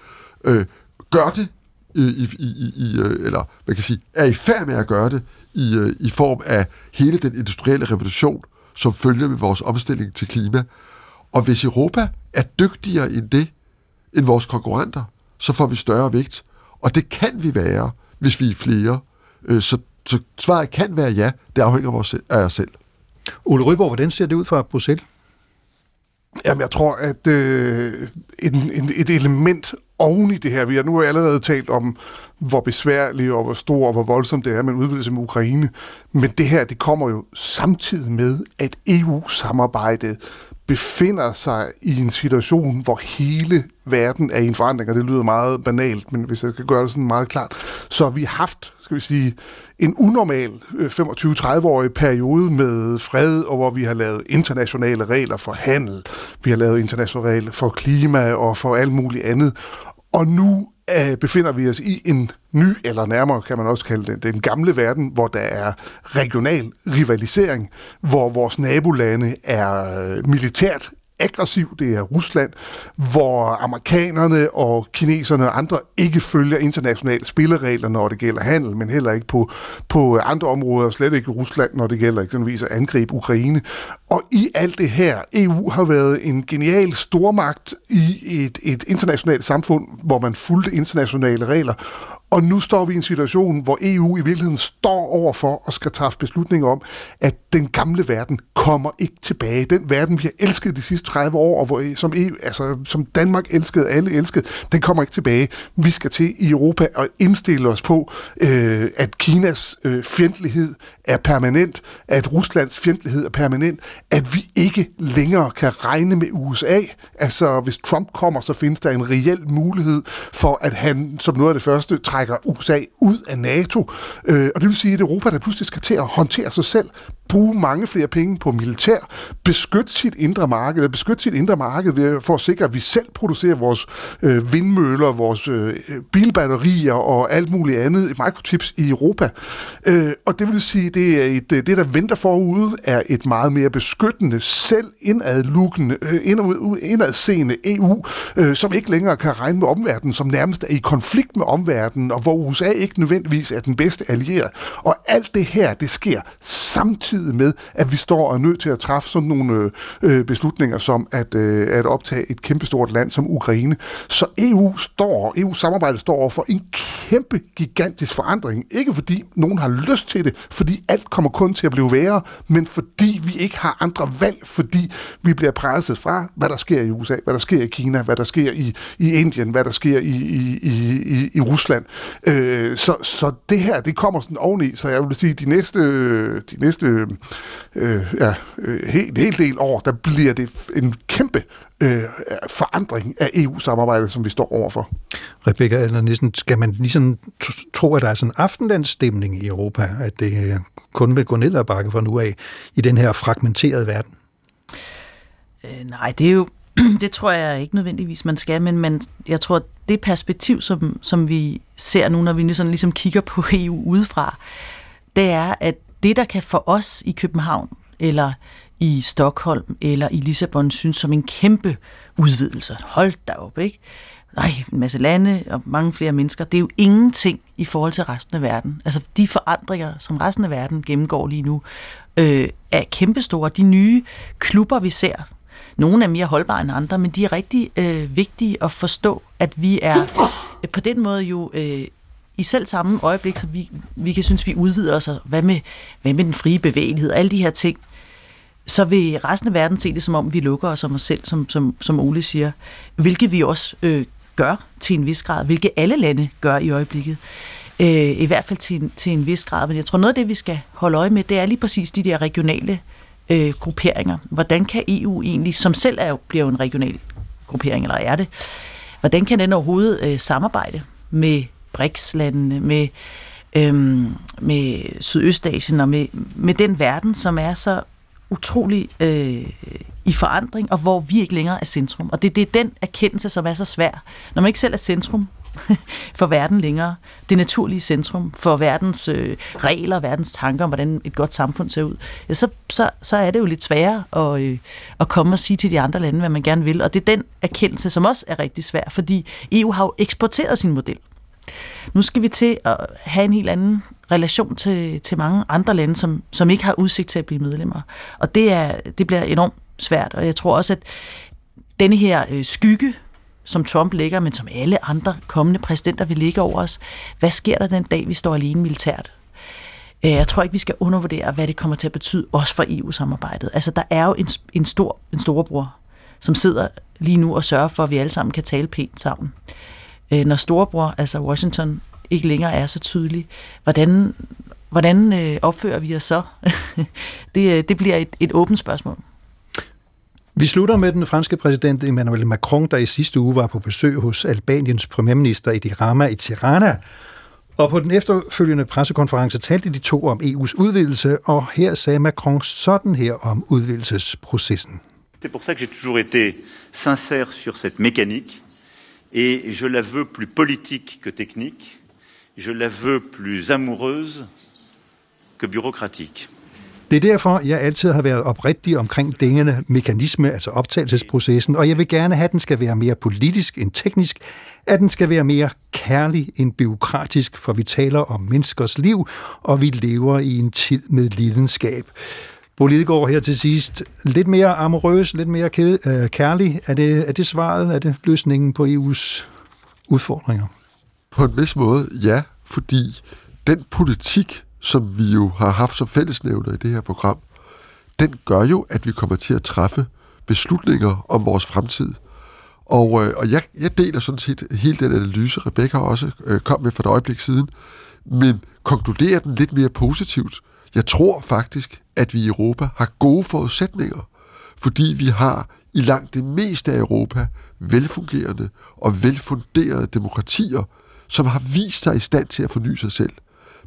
øh, gør det i, i, i, i, øh, eller man kan sige, er i færd med at gøre det i, øh, i form af hele den industrielle revolution, som følger med vores omstilling til klima. Og hvis Europa er dygtigere end det, end vores konkurrenter, så får vi større vægt. Og det kan vi være, hvis vi er flere. Øh, så så svaret kan være ja, det afhænger af, af os selv. Ole Ryborg, hvordan ser det ud fra Bruxelles? Jamen, jeg tror, at øh, en, en, et element oven i det her, vi har nu allerede talt om, hvor besværligt og hvor stor og hvor voldsomt det er med en udvidelse med Ukraine, men det her, det kommer jo samtidig med, at EU-samarbejdet befinder sig i en situation, hvor hele verden er i en forandring, og det lyder meget banalt, men hvis jeg kan gøre det sådan meget klart, så har vi haft, skal vi sige, en unormal øh, 25-30-årig periode med fred, og hvor vi har lavet internationale regler for handel, vi har lavet internationale regler for klima og for alt muligt andet, og nu øh, befinder vi os i en ny, eller nærmere kan man også kalde det, den gamle verden, hvor der er regional rivalisering, hvor vores nabolande er øh, militært aggressiv, det er Rusland, hvor amerikanerne og kineserne og andre ikke følger internationale spilleregler, når det gælder handel, men heller ikke på, på andre områder, slet ikke Rusland, når det gælder eksempelvis at angribe Ukraine. Og i alt det her, EU har været en genial stormagt i et, et internationalt samfund, hvor man fulgte internationale regler, og nu står vi i en situation, hvor EU i virkeligheden står over for og skal træffe beslutninger om, at den gamle verden kommer ikke tilbage. Den verden, vi har elsket de sidste 30 år, og hvor, som, EU, altså, som Danmark elskede, alle elskede, den kommer ikke tilbage. Vi skal til i Europa og indstille os på, øh, at Kinas øh, fjendtlighed er permanent, at Ruslands fjendtlighed er permanent, at vi ikke længere kan regne med USA. Altså, hvis Trump kommer, så findes der en reel mulighed for, at han som noget af det første trækker USA ud af NATO. Øh, og det vil sige, at Europa, der pludselig skal til at håndtere sig selv, bruge mange flere penge på militær, beskytte sit indre marked, eller beskytte sit indre marked ved, for at sikre, at vi selv producerer vores øh, vindmøller, vores øh, bilbatterier og alt muligt andet microchips i Europa. Øh, og det vil sige, det er et, det, der venter forude, er et meget mere beskyttende, selv indadlukkende, øh, indad, indadseende EU, øh, som ikke længere kan regne med omverdenen, som nærmest er i konflikt med omverdenen, og hvor USA ikke nødvendigvis er den bedste allierede. Og alt det her, det sker samtidig samtidig med, at vi står og er nødt til at træffe sådan nogle øh, øh beslutninger som at, øh, at optage et kæmpestort land som Ukraine. Så EU står, EU-samarbejdet står over for en kæmpe, gigantisk forandring. Ikke fordi nogen har lyst til det, fordi alt kommer kun til at blive værre, men fordi vi ikke har andre valg, fordi vi bliver presset fra, hvad der sker i USA, hvad der sker i Kina, hvad der sker i, i Indien, hvad der sker i, i, i, i Rusland. Øh, så, så det her, det kommer sådan oveni, så jeg vil sige, de næste, de næste øh, ja, øh, helt, helt del år, der bliver det en kæmpe øh, forandring af EU-samarbejdet, som vi står overfor. Rebecca Adler Nissen, skal man ligesom tro, at der er sådan en aftenlandsstemning i Europa, at det øh, kun vil gå ned ad bakke fra nu af i den her fragmenterede verden? Øh, nej, det er jo det tror jeg ikke nødvendigvis, man skal, men man, jeg tror, det perspektiv, som, som vi ser nu, når vi sådan ligesom kigger på EU udefra, det er, at det, der kan for os i København, eller i Stockholm, eller i Lissabon, synes som en kæmpe udvidelse. Hold da op, ikke? Nej, en masse lande og mange flere mennesker. Det er jo ingenting i forhold til resten af verden. Altså de forandringer, som resten af verden gennemgår lige nu, øh, er kæmpestore. De nye klubber, vi ser, nogle er mere holdbare end andre, men de er rigtig øh, vigtige at forstå, at vi er øh, på den måde jo øh, i selv samme øjeblik, så vi, vi kan synes, vi udvider os, hvad med, hvad med den frie bevægelighed, alle de her ting, så vil resten af verden se det som om, vi lukker os om os selv, som, som, som Ole siger, hvilket vi også øh, gør til en vis grad, hvilket alle lande gør i øjeblikket. Øh, I hvert fald til en, til en vis grad, men jeg tror noget af det, vi skal holde øje med, det er lige præcis de der regionale øh, Øh, grupperinger. Hvordan kan EU egentlig, som selv er, bliver jo en regional gruppering, eller er det, hvordan kan den overhovedet øh, samarbejde med BRICS-landene, med, øhm, med Sydøstasien og med, med den verden, som er så utrolig øh, i forandring, og hvor vi ikke længere er centrum. Og det, det er den erkendelse, som er så svær. Når man ikke selv er centrum for verden længere, det naturlige centrum for verdens øh, regler, verdens tanker om, hvordan et godt samfund ser ud, ja, så, så, så er det jo lidt sværere at, øh, at komme og sige til de andre lande, hvad man gerne vil. Og det er den erkendelse, som også er rigtig svær, fordi EU har jo eksporteret sin model. Nu skal vi til at have en helt anden relation til, til mange andre lande, som, som ikke har udsigt til at blive medlemmer. Og det, er, det bliver enormt svært, og jeg tror også, at denne her øh, skygge, som Trump ligger, men som alle andre kommende præsidenter vil ligge over os, hvad sker der den dag, vi står alene militært? Øh, jeg tror ikke, vi skal undervurdere, hvad det kommer til at betyde, også for EU-samarbejdet. Altså, der er jo en, en, stor, en storebror, som sidder lige nu og sørger for, at vi alle sammen kan tale pænt sammen øh, når storebror, altså Washington, ikke længere er så tydelig, hvordan, hvordan øh, opfører vi os så? det, det bliver et, et åbent spørgsmål. Vi slutter med den franske præsident Emmanuel Macron, der i sidste uge var på besøg hos Albaniens premierminister Edi Rama i Tirana. Og på den efterfølgende pressekonference talte de to om EU's udvidelse, og her sagde Macron sådan her om udvidelsesprocessen. C'est pour ça que j'ai toujours été sincère sur cette mécanique et je la veux plus politique que technique, je la veux plus amoureuse que bureaucratique. Det er derfor, jeg altid har været oprigtig omkring dingene mekanisme, altså optagelsesprocessen, og jeg vil gerne have, at den skal være mere politisk end teknisk, at den skal være mere kærlig end byråkratisk, for vi taler om menneskers liv, og vi lever i en tid med lidenskab. Bo Lidegaard her til sidst. Lidt mere amorøs, lidt mere ked, øh, kærlig. Er det, er det svaret? Er det løsningen på EU's udfordringer? På en vis måde, ja. Fordi den politik, som vi jo har haft som fællesnævner i det her program, den gør jo, at vi kommer til at træffe beslutninger om vores fremtid. Og, øh, og jeg, jeg deler sådan set hele den analyse, Rebecca også øh, kom med for et øjeblik siden, men konkluderer den lidt mere positivt. Jeg tror faktisk, at vi i Europa har gode forudsætninger, fordi vi har i langt det meste af Europa velfungerende og velfunderede demokratier, som har vist sig i stand til at forny sig selv.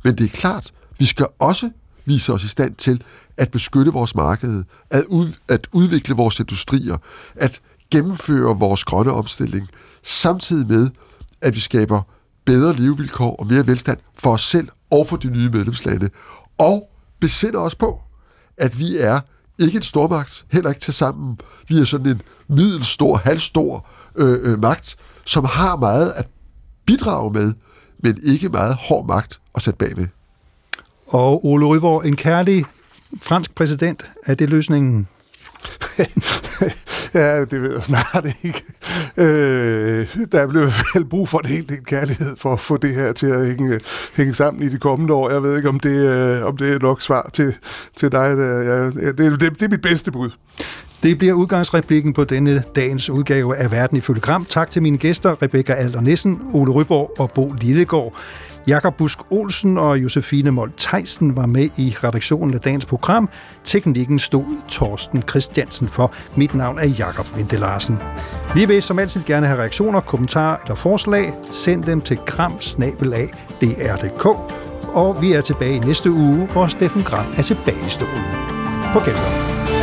Men det er klart, vi skal også vise os i stand til at beskytte vores marked, at, ud, at udvikle vores industrier, at gennemføre vores grønne omstilling, samtidig med, at vi skaber bedre levevilkår og mere velstand for os selv og for de nye medlemslande. Og besinder os på, at vi er ikke en stormagt, heller ikke til sammen. Vi er sådan en middelstor, halvstor øh, øh, magt, som har meget at bidrage med, men ikke meget hård magt at sætte bagved. Og Ole Ryborg, en kærlig fransk præsident, er det løsningen? ja, det ved jeg snart ikke. Øh, der er blevet vel brug for en helt del kærlighed for at få det her til at hænge, hænge sammen i de kommende år. Jeg ved ikke, om det, øh, om det er nok svar til, til dig. Der. Ja, det, det, det er mit bedste bud. Det bliver udgangsreplikken på denne dagens udgave af Verden i Gram. Tak til mine gæster, Rebecca Alder Nissen, Ole Ryborg og Bo Lillegaard. Jakob Busk Olsen og Josefine Mold Theisen var med i redaktionen af dagens program. Teknikken stod Torsten Christiansen for. Mit navn er Jakob Vente Larsen. Vi vil som altid gerne have reaktioner, kommentarer eller forslag. Send dem til kramsnabelag.dr.dk Og vi er tilbage i næste uge, hvor Steffen Gram er tilbage i stolen. På genhør.